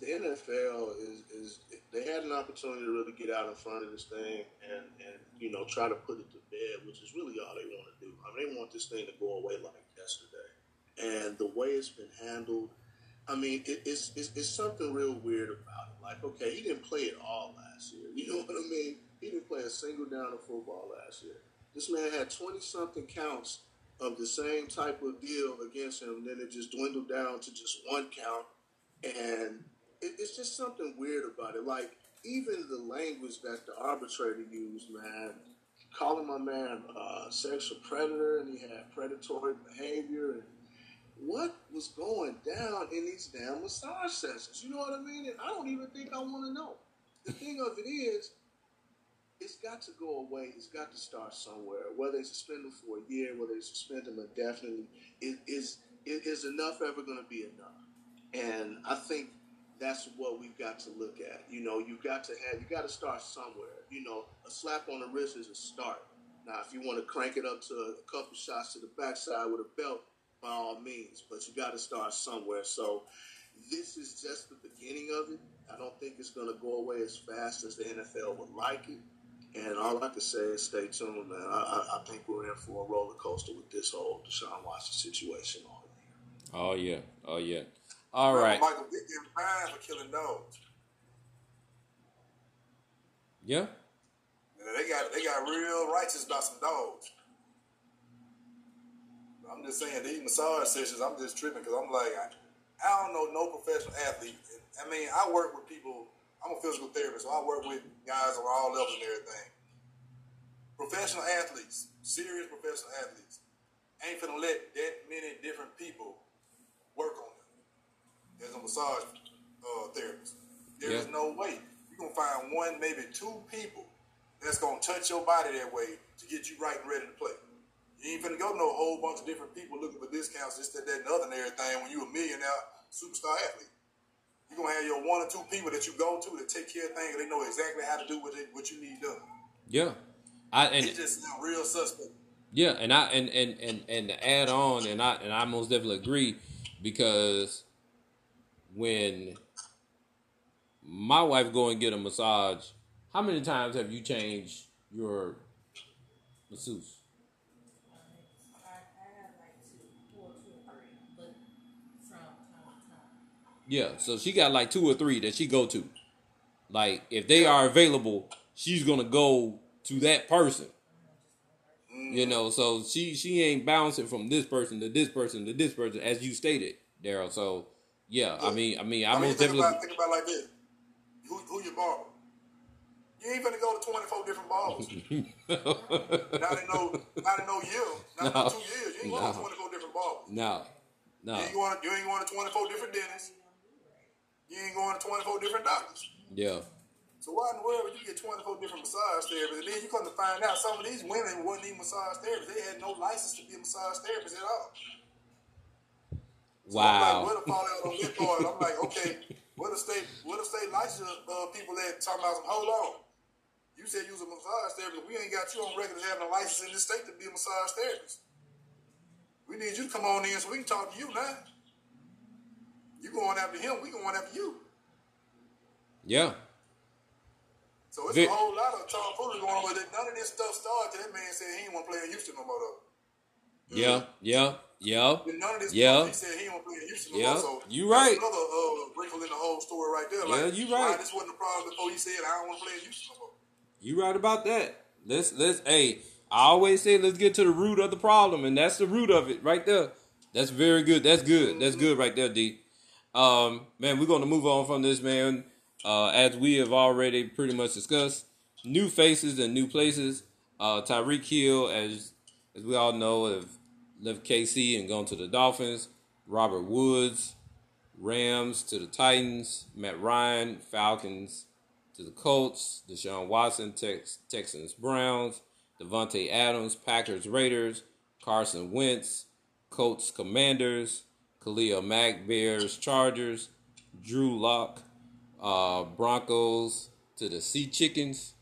The NFL is, is they had an opportunity to really get out in front of this thing and, and you know try to put it to bed, which is really all they want to do. I mean, they want this thing to go away like yesterday, and the way it's been handled, I mean, it, it's, it's it's something real weird about it. Like, okay, he didn't play it all last year. *laughs* You know what I mean? He didn't play a single down of football last year. This man had 20 something counts of the same type of deal against him. and Then it just dwindled down to just one count. And it, it's just something weird about it. Like, even the language that the arbitrator used, man, calling my man a sexual predator and he had predatory behavior. And what was going down in these damn massage sessions? You know what I mean? And I don't even think I want to know. The thing of it is, it's got to go away. It's got to start somewhere. Whether they suspend him for a year, whether they suspend him indefinitely, it is is enough ever going to be enough? And I think that's what we've got to look at. You know, you've got to have you got to start somewhere. You know, a slap on the wrist is a start. Now, if you want to crank it up to a couple shots to the backside with a belt, by all means, but you got to start somewhere. So this is just the beginning of it. I don't think it's going to go away as fast as the NFL would like it. And all I can say is stay tuned, man. I, I, I think we're in for a roller coaster with this whole Deshaun Watson situation all year. Oh yeah. Oh yeah. All Remember right. Michael Vick getting fined for killing dogs. Yeah. And they got they got real righteous about some dogs. I'm just saying these massage sessions. I'm just tripping because I'm like I, I don't know no professional athlete. I mean I work with people. I'm a physical therapist, so I work with guys on all levels and everything. Professional athletes, serious professional athletes, ain't finna let that many different people work on them as a massage uh, therapist. There is Yeah. no way you're gonna find one, maybe two people that's gonna touch your body that way to get you right and ready to play. You ain't finna go to no whole bunch of different people looking for discounts, this, that, that, and other, and everything. When you a millionaire superstar athlete, you're gonna have your one or two people that you go to that take care of things. They know exactly how to do what they, what you need done. Yeah. I and It just sound real suspect. Yeah, and I and and and and to add on, and I and I most definitely agree because when my wife go and get a massage, how many times have you changed your masseuse? I, I have like two, four, two or three, but from time to time. Yeah, so she got like two or three that she go to. Like if they are available, she's gonna go to that person. You mm. know, so she she ain't bouncing from this person to this person to this person as you stated, Daryl. So yeah, I mean, I mean, I I mean, most think definitely. about, think about like this. Who, who your barber? You ain't gonna go to 24 different barbers. *laughs* not in no, not in no year, not No. in two years. You ain't going to No. 24 different barbers. no, no, You ain't going, you ain't going to 24 different dentists. You ain't going to 24 different doctors. yeah, So why in the world would you get 24 different massage therapists? And then you come to find out some of these women wasn't even massage therapists. They had no license to be a massage therapist at all. So I'm like, wow, where the fall out on this part? I'm like, *laughs* okay, what the state, what the state license uh, people that talking about some, hold on. You said you was a massage therapist. We ain't got you on record as having a license in this state to be a massage therapist. We need you to come on in so we can talk to you now. You going after him, we going after you. Yeah. So it's Vic- a whole lot of tomfoolery going on with it. None of this stuff started that man said he didn't want to play in Houston no more though. Yeah. Yeah. Yeah. None of this Yeah. stuff, he said he didn't want to play in Houston no Yeah. more. So You right. Another uh, wrinkle in the whole story right there. Like, Yeah, you right. this wasn't a problem before he said I don't want to play in Houston no more. You right about that. Let's let's hey, I always say let's get to the root of the problem, and that's the root of it right there. That's very good. That's good. That's good right there, D. Um, man, we're gonna move on from this, man. Uh, as we have already pretty much discussed, new faces and new places. Uh, Tyreek Hill, as as we all know, have left KC and gone to the Dolphins. Robert Woods, Rams to the Titans. Matt Ryan, Falcons to the Colts, Deshaun Watson, Tex- Texans, Browns, Davante Adams, Packers, Raiders, Carson Wentz, Colts, Commanders, Khalil Mack, Bears, Chargers, Drew Lock, uh, Broncos to the Sea Chickens,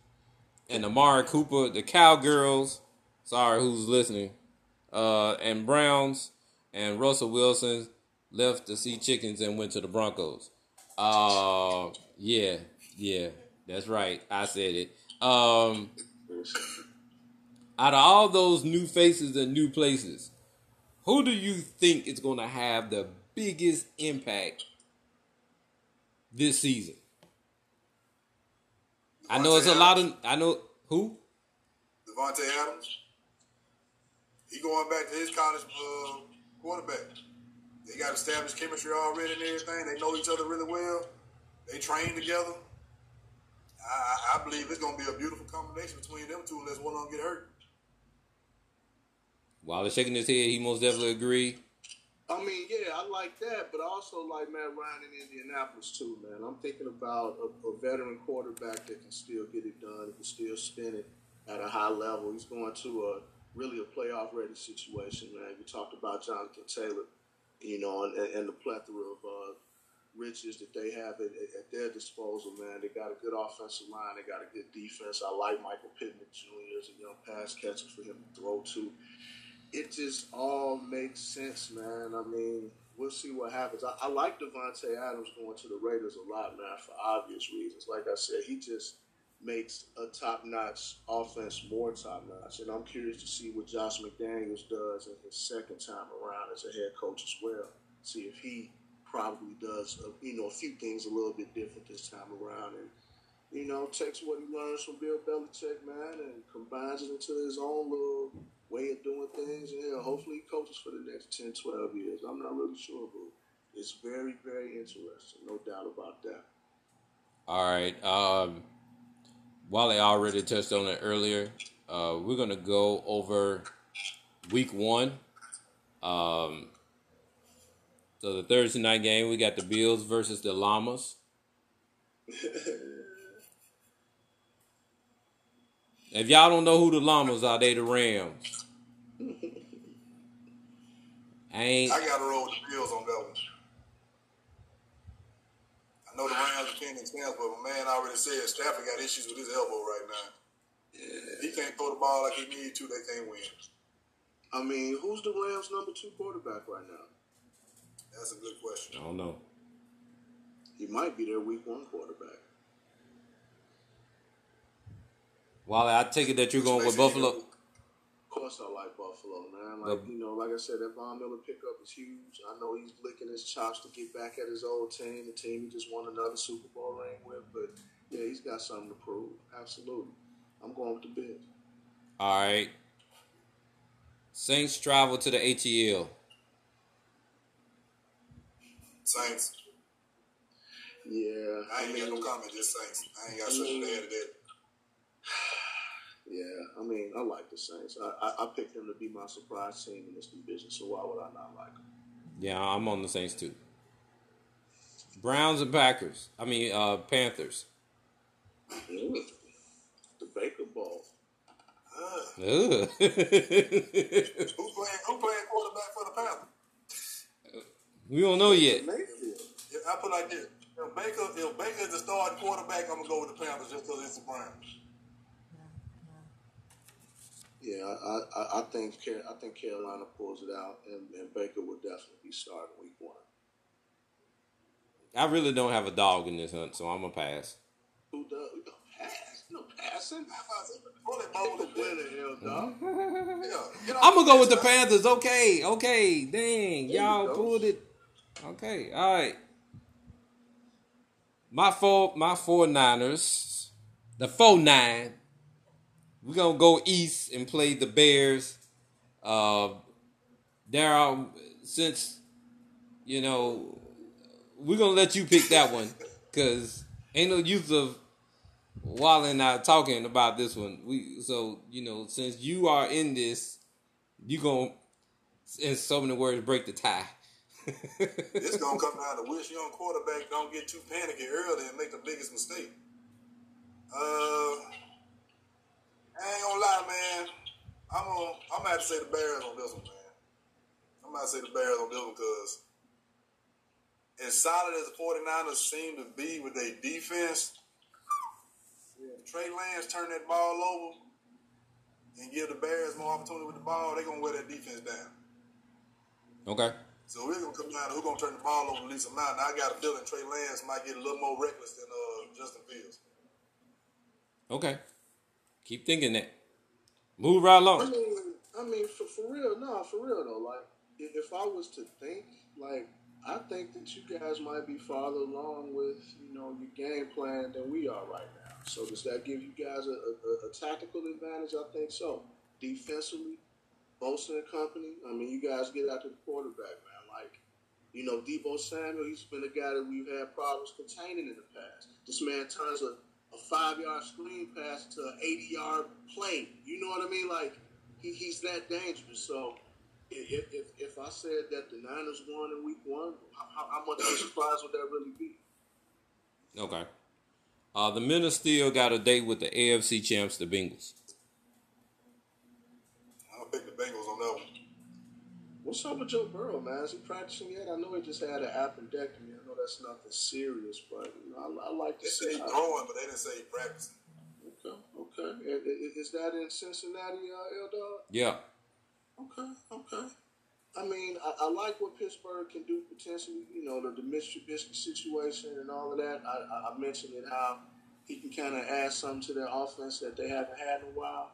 and Amari Cooper, the Cowgirls. Sorry, who's listening? Uh, and Browns and Russell Wilson left the Sea Chickens and went to the Broncos. Uh, yeah, yeah, that's right. I said it. Um, out of all those new faces and new places, who do you think is going to have the biggest impact this season? I know it's a lot of. I know who. Davante Adams. He going back to his college uh, quarterback. They got established chemistry already and everything. They know each other really well. They train together. I, I- I believe it's going to be a beautiful combination between them two unless one of them get hurt. While he's shaking his head, he most definitely agree. I mean, yeah, I like that, but I also like Matt Ryan in Indianapolis too, man. I'm thinking about a, a veteran quarterback that can still get it done, can still spin it at a high level. He's going to a really a playoff ready situation, man. You talked about Jonathan Taylor, you know, and, and the plethora of uh, riches that they have at, at their disposal, man. They got a good offensive line, they got a good defense. I like Michael Pittman Jr. as a young pass catcher for him to throw to it just all makes sense, man. I mean, we'll see what happens. I, I like Davante Adams going to the Raiders a lot, man, for obvious reasons. Like I said, he just makes a top-notch offense more top-notch, and I'm curious to see what Josh McDaniels does in his second time around as a head coach as well. See if he probably does, uh, you know, a few things a little bit different this time around, and you know, takes what he learns from Bill Belichick, man, and combines it into his own little way of doing things. And yeah, hopefully he coaches for the next 10, 12 years. I'm not really sure, but it's very, very interesting. No doubt about that. All right. Um, Wally already touched on it earlier. Uh, we're gonna go over week one. Um, so the Thursday night game, we got the Bills versus the Llamas. *laughs* If y'all don't know who the Llamas are, they the Rams. I ain't. I got to roll with the Bills on that one. I know the Rams are king and champs, but my man already said Stafford got issues with his elbow right now. If he can't throw the ball like he needs to, they can't win. I mean, who's the Rams' number two quarterback right now? That's a good question. I don't know. He might be their week one quarterback. Wally, I take it that you're going with Buffalo. Of course, I like Buffalo, man. Like But- you know, like I said, that Von Miller pickup is huge. I know he's licking his chops to get back at his old team, the team he just won another Super Bowl ring with. But yeah, he's got something to prove. Absolutely, I'm going with the Bills. All right. Saints travel to the ATL. Saints. Yeah, I ain't got no comment, just Saints. I ain't got something to add to that. *sighs* Yeah, I mean, I like the Saints. I, I, I picked them to be my surprise team in this division, so why would I not like them? Yeah, I'm on the Saints too. Browns and Packers. I mean, uh, Panthers. Mm. The Baker Bowl. Uh, Ugh. *laughs* who playing? Who playing quarterback for the Panthers? we don't know yet. Mayfield. I put like this: if Baker, if Baker is the starting quarterback, I'm gonna go with the Panthers just because it's the Browns. Yeah, I, I, I think I think Carolina pulls it out, and, and Baker will definitely be starting week one. I really don't have a dog in this hunt, so I'm gonna pass. Who does? No pass, no passing. Roll that ball Take in the there. dog. Yeah, get off I'm gonna go with the. Panthers. Okay, okay, dang, y'all pulled it. Okay, all right. My four, my four Niners, the four nine. We're gonna go east and play the Bears. Uh, there are since you know we're gonna let you pick that one because ain't no use of Wally and I talking about this one. We so you know since you are in this, you gonna in so many words break the tie. *laughs* It's gonna come down to which young quarterback don't get too panicky early and make the biggest mistake. Uh, I ain't gonna lie, man. I'm gonna I'm gonna have to say the Bears on this one, man. I'm gonna have to say the Bears on this one because as solid as the 49ers seem to be with their defense, if Trey Lance turn that ball over and give the Bears more opportunity with the ball, they're gonna wear that defense down. Okay. So we're gonna come down to who's gonna turn the ball over the least amount. Now I got a feeling Trey Lance might get a little more reckless than uh, Justin Fields. Okay. Keep thinking that. Move right along. I mean, I mean, for, for real, no, for real though. Like, if, if I was to think, like, I think that you guys might be farther along with, you know, your game plan than we are right now. So does that give you guys a, a, a tactical advantage? I think so. Defensively, Bosa and company. I mean, you guys get after the quarterback, man. Like, you know, Deebo Samuel, he's been a guy that we've had problems containing in the past. This man turns a, a five yard screen pass to an 80 yard play. You know what I mean? Like, he, he's that dangerous. So, if, if, if I said that the Niners won in week one, how, how much of a surprise would that really be? Okay. Uh, the men still got a date with the AFC champs, the Bengals. I'll pick the Bengals on that one. What's up with Joe Burrow, man? Is he practicing yet? I know he just had an appendectomy. I know that's nothing serious, but you know, I, I like to They say see. he's how- throwing, but they didn't say he practicing. Okay, okay. I- I- Is that in Cincinnati, uh, L Dog? Yeah. Okay, okay. I mean, I, I like what Pittsburgh can do potentially. You know, the, the Mitch Trubisky situation and all of that. I, I, I mentioned it how he can kind of add something to their offense that they haven't had in a while.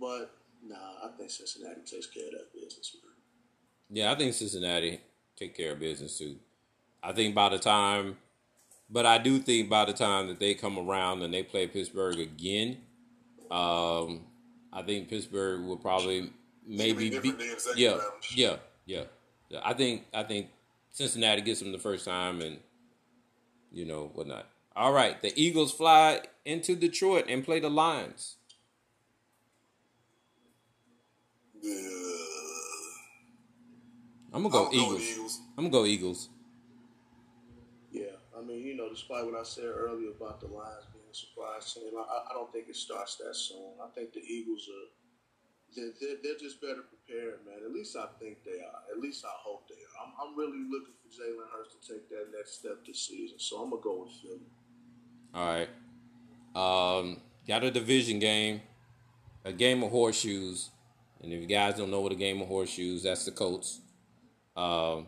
But nah, I think Cincinnati takes care of that business, man. Yeah, I think Cincinnati take care of business too. I think by the time, but I do think by the time that they come around and they play Pittsburgh again, um, I think Pittsburgh will probably maybe be, different than the second yeah, yeah, yeah, yeah. I think I think Cincinnati gets them the first time and you know whatnot. All right, the Eagles fly into Detroit and play the Lions. Yeah. I'm gonna go Eagles. Eagles. I'm gonna go Eagles. Yeah, I mean, you know, despite what I said earlier about the Lions being a surprise team, I, I don't think it starts that soon. I think the Eagles are. They're, they're, they're just better prepared, man. At least I think they are. At least I hope they are. I'm, I'm really looking for Jalen Hurts to take that next step this season. So I'm gonna go with Philly. All right. Um, got a division game, a game of horseshoes. And if you guys don't know what a game of horseshoes, that's the Colts um,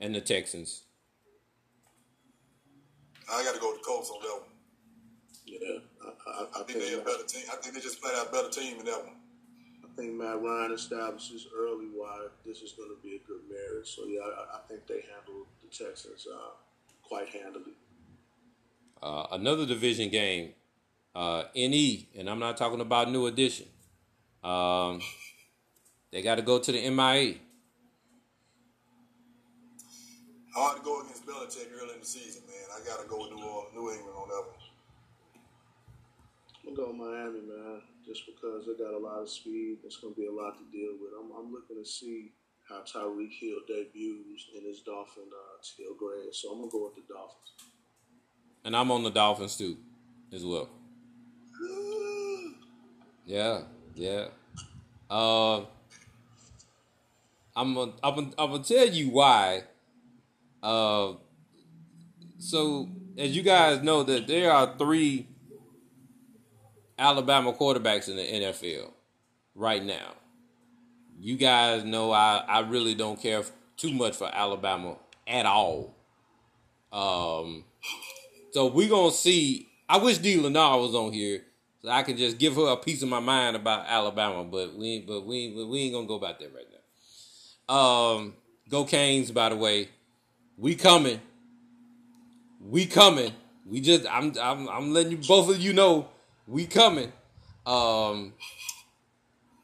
and the Texans. I got to go with the Colts on that one. Yeah, I, I, I I think they're a better team. I think they just played out a better team in that one. I think Matt Ryan establishes early why this is going to be a good marriage. So yeah, I, I think they handled the Texans uh, quite handily. Uh, another division game, uh, NE, and I'm not talking about New Edition. Um, they got to go to the MIA. Hard to go against Belichick early in the season, man. I got to go with New, Orleans, New England on that one. I'm gonna go Miami, man, just because they got a lot of speed. It's gonna be a lot to deal with. I'm, I'm looking to see how Tyreek Hill debuts in his Dolphin uh, teal gray. So I'm gonna go with the Dolphins. And I'm on the Dolphins too, as well. Yeah, yeah. Uh, I'm gonna, I'm gonna, I'm gonna tell you why. Uh, so as you guys know that there are three Alabama quarterbacks in the NFL. right now. You guys know I, I really don't care too much for Alabama at all. Um, so we're gonna see. I wish D. Lennar was on here so I can just give her a piece of my mind about Alabama, but we but we we ain't gonna go about that right now. Um, go Canes, by the way. We coming. We coming. We just I'm I'm I'm letting you both of you know we coming. Um,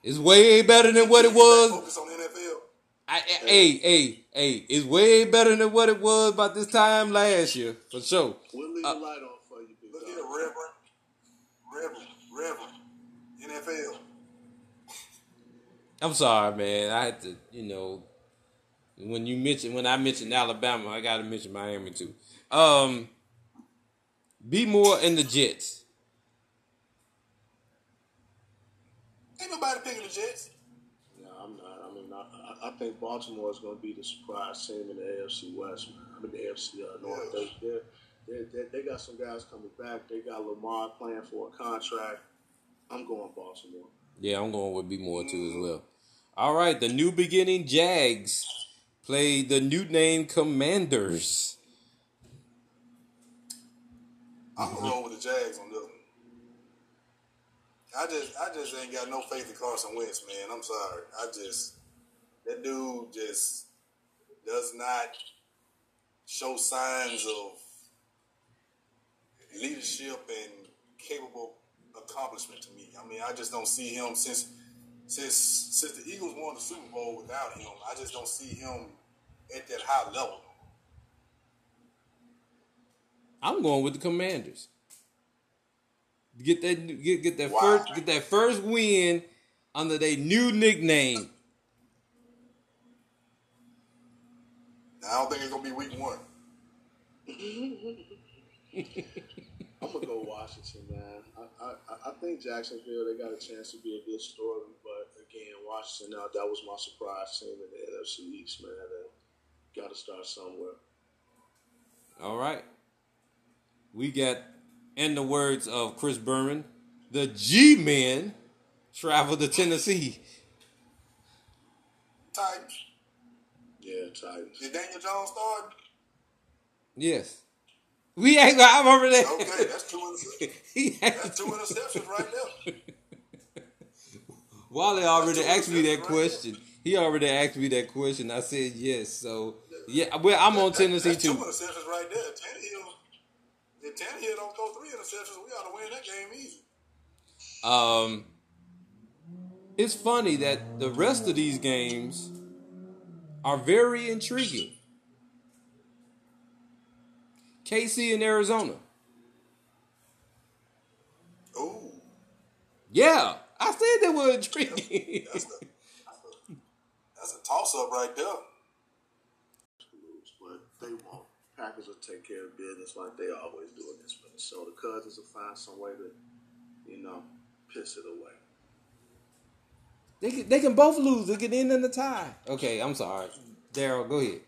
it's way better than what it was. Focus on the NFL. I, I- hey, hey, hey, it's way better than what it was about this time last year, for sure. We'll leave Uh, the light on for you, big Look dog. here, Reverend. Reverend. Reverend. NFL. I'm sorry, man. I had to, you know, when you mention when I mentioned Alabama, I gotta mention Miami too. Um be more in the Jets. Ain't nobody picking the Jets. No, I'm not. I mean, I, I- I think Baltimore is going to be the surprise team in the AFC West, man. I mean, the AFC uh, North. They, they, they, they, they got some guys coming back. They got Lamar playing for a contract. I'm going Baltimore. Yeah, I'm going with be more too as well. All right, the new beginning Jags play the new name Commanders. I'm roll with the Jags on this one. I just, I just ain't got no faith in Carson Wentz, man. I'm sorry. I just, that dude just does not show signs of leadership and capable accomplishment to me. I mean, I just don't see him since, since, since the Eagles won the Super Bowl without him. I just don't see him at that high level. I'm going with the Commanders. Get that get get that Wow. first get that first win under their new nickname. Now, I don't think it's gonna be week one. *laughs* I'm gonna go Washington, man. I, I, I think Jacksonville they got a chance to be a good story, but again, Washington now that was my surprise team in the NFC East, man. And got to start somewhere. All right. We got, in the words of Chris Berman, the G men travel to Tennessee. Titans. Yeah, Titans. Is Daniel Jones starting? Yes. We ain't got, I remember that. Okay, that's two interceptions. *laughs* he That's two interceptions right there. Wally already asked me that right question. He already asked me that question. I said yes. So, yeah, well, I'm on Tennessee That's two too. interceptions right there. Tannehill, if Tannehill don't throw three interceptions, we ought to win that game easy. Um, it's funny that the rest of these games are very intriguing. KC in Arizona. Ooh, Yeah, I said they were intriguing. that's a, that's a toss up right there. lose, but they won't. Packers will take care of business like they always do against Minnesota. Cousins will find some way to, you know, piss it away. they can, they can both lose. They can end in the tie. Okay, I'm sorry, Daryl. Go ahead.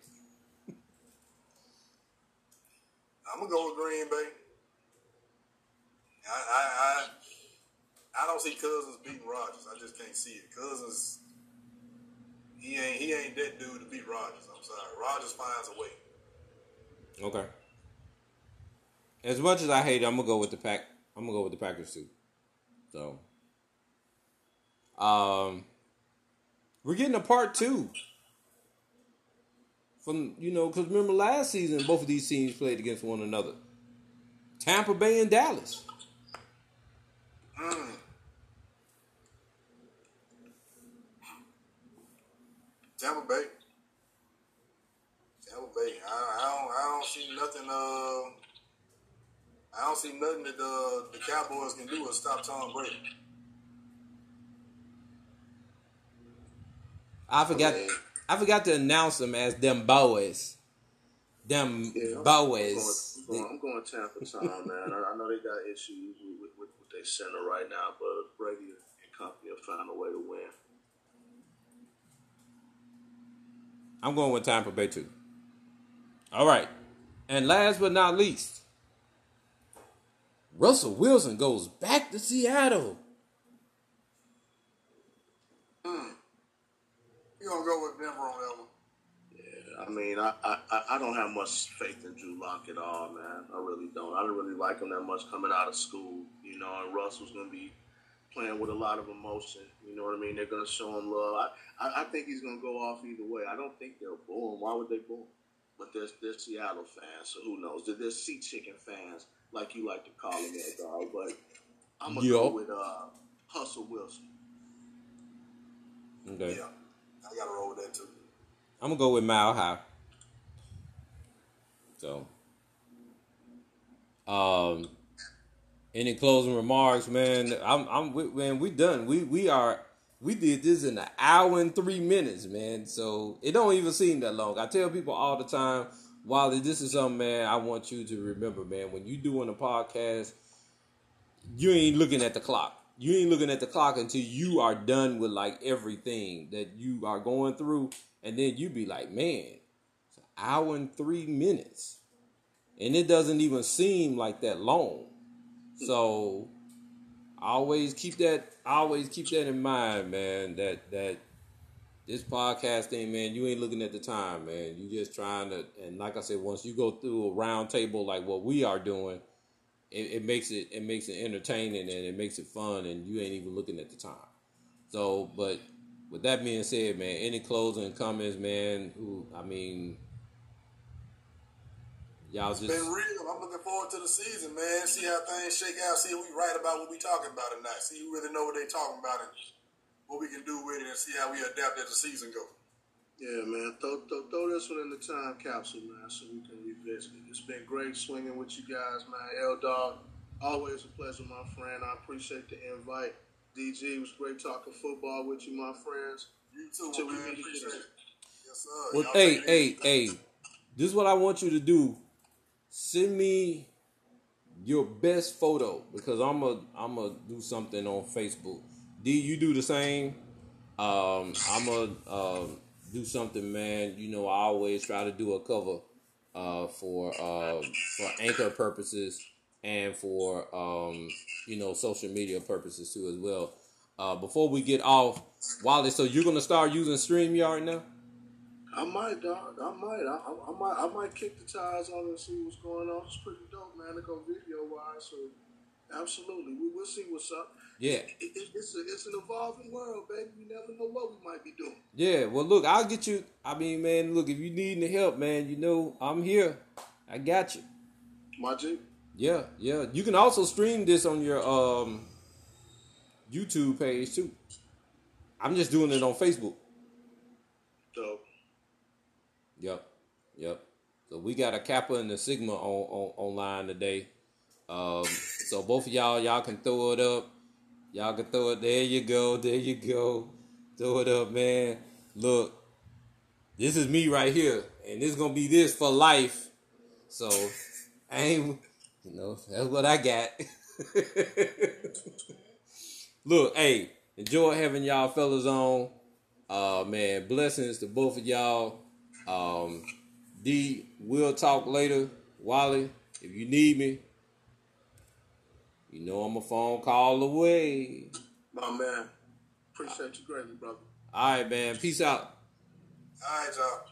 I'm gonna go with Green Bay. I, I, I, I don't see Cousins beating Rodgers. I just can't see it. Cousins, he ain't, he ain't that dude to beat Rodgers. I'm sorry. Rodgers finds a way. Okay. As much as I hate it, I'm gonna go with the pack. I'm gonna go with the Packers too. So, um, we're getting a part two from you know because remember last season both of these teams played against one another. Tampa Bay and Dallas. Mm. Tampa Bay. Tampa Bay. I, I don't. I don't see nothing. Uh, I don't see nothing that uh, the Cowboys can do to stop Tom Brady. I forgot. I forgot to announce them as them boys. Them Yeah, I'm, boys. I'm, going, I'm, going, I'm going Tampa Tom, man. I, I know they got issues with, with, with, with their center right now, but Brady and company will find a way to win. I'm going with Tampa Bay too. All right. And last but not least, Russell Wilson goes back to Seattle. We gonna go with Denver on that one. Yeah, I mean, I, I, I- I don't have much faith in Drew Lock at all, man. I really don't. I don't really like him that much coming out of school, you know. And Russell's gonna be playing with a lot of emotion. You know what I mean? They're gonna show him love. I, I, I think he's gonna go off either way. I don't think they'll boo him. Why would they boo him? But they're, they're Seattle fans, so who knows? They're, they're sea chicken fans, like you like to call them, there, dog. But I'm gonna go with uh, Hustle Wilson. Okay. Yeah, I gotta roll with that too. I'm gonna go with Mile High. So, um, any closing remarks, man? I'm, I'm, man. We done. We, we are. We did this in an hour and three minutes, man. So it don't even seem that long. I tell people all the time, Wally, this is something, man. I want you to remember, man. When you doing a podcast, you ain't looking at the clock. You ain't looking at the clock until you are done with like everything that you are going through, and then you be like, man, it's an hour and three minutes, and it doesn't even seem like that long. So, always keep that. Always keep that in mind, man. That that this podcast thing, man, you ain't looking at the time, man. You just trying to, and like I said, once you go through a round table like what we are doing, it, it makes it it makes it entertaining and it makes it fun, and you ain't even looking at the time. So, but with that being said, man, any closing comments, man? Who I mean, y'all It's just been real. I'm looking forward to the season, man. See how things shake out. See if we right about what we talking about or not. See who really know what they talking about and what we can do with it, and see how we adapt as the season goes. Yeah, man. Throw, throw, throw this one in the time capsule, man, so we can revisit it. It's been great swinging with you guys, man. L Dog, always a pleasure, my friend. I appreciate the invite. DG, it was great talking football with you, my friends. You too, Till my we man. meet. Appreciate it. Yes, sir. Well, Y'all hey, hey, hey. This is what I want you to do. Send me your best photo because I'm a I'm gonna do something on Facebook. D, you do the same. Um, I'm gonna um, do something, man. You know, I always try to do a cover uh, for uh, for anchor purposes and for um, you know social media purposes too as well. Uh, before we get off, Wally, so you're gonna start using StreamYard now? I might, dog. I might. I, I, I might. I might kick the tires on and see what's going on. It's pretty dope, man. To go video wise, so absolutely, we will see what's up. Yeah. It, it, it's a, it's an evolving world, baby. You never know what we might be doing. Yeah, well, look, I'll get you. I mean, man, look, if you need any help, man, you know, I'm here. I got you. My G. Yeah, yeah. You can also stream this on your um YouTube page too. I'm just doing it on Facebook. Dope. Yep, yep. So we got a Kappa and a Sigma on, on online today. Um, so both of y'all, y'all can throw it up. Y'all can throw it. There you go. There you go. Throw it up, man. Look, this is me right here, and this gonna be this for life. So I ain't, you know, that's what I got. *laughs* Look, hey, enjoy having y'all fellas on. Uh, man, blessings to both of y'all. Um, D, we'll talk later. Wally, if you need me, you know I'm a phone call away. My man. Appreciate you greatly, brother. All right, man. Peace out. All right, y'all.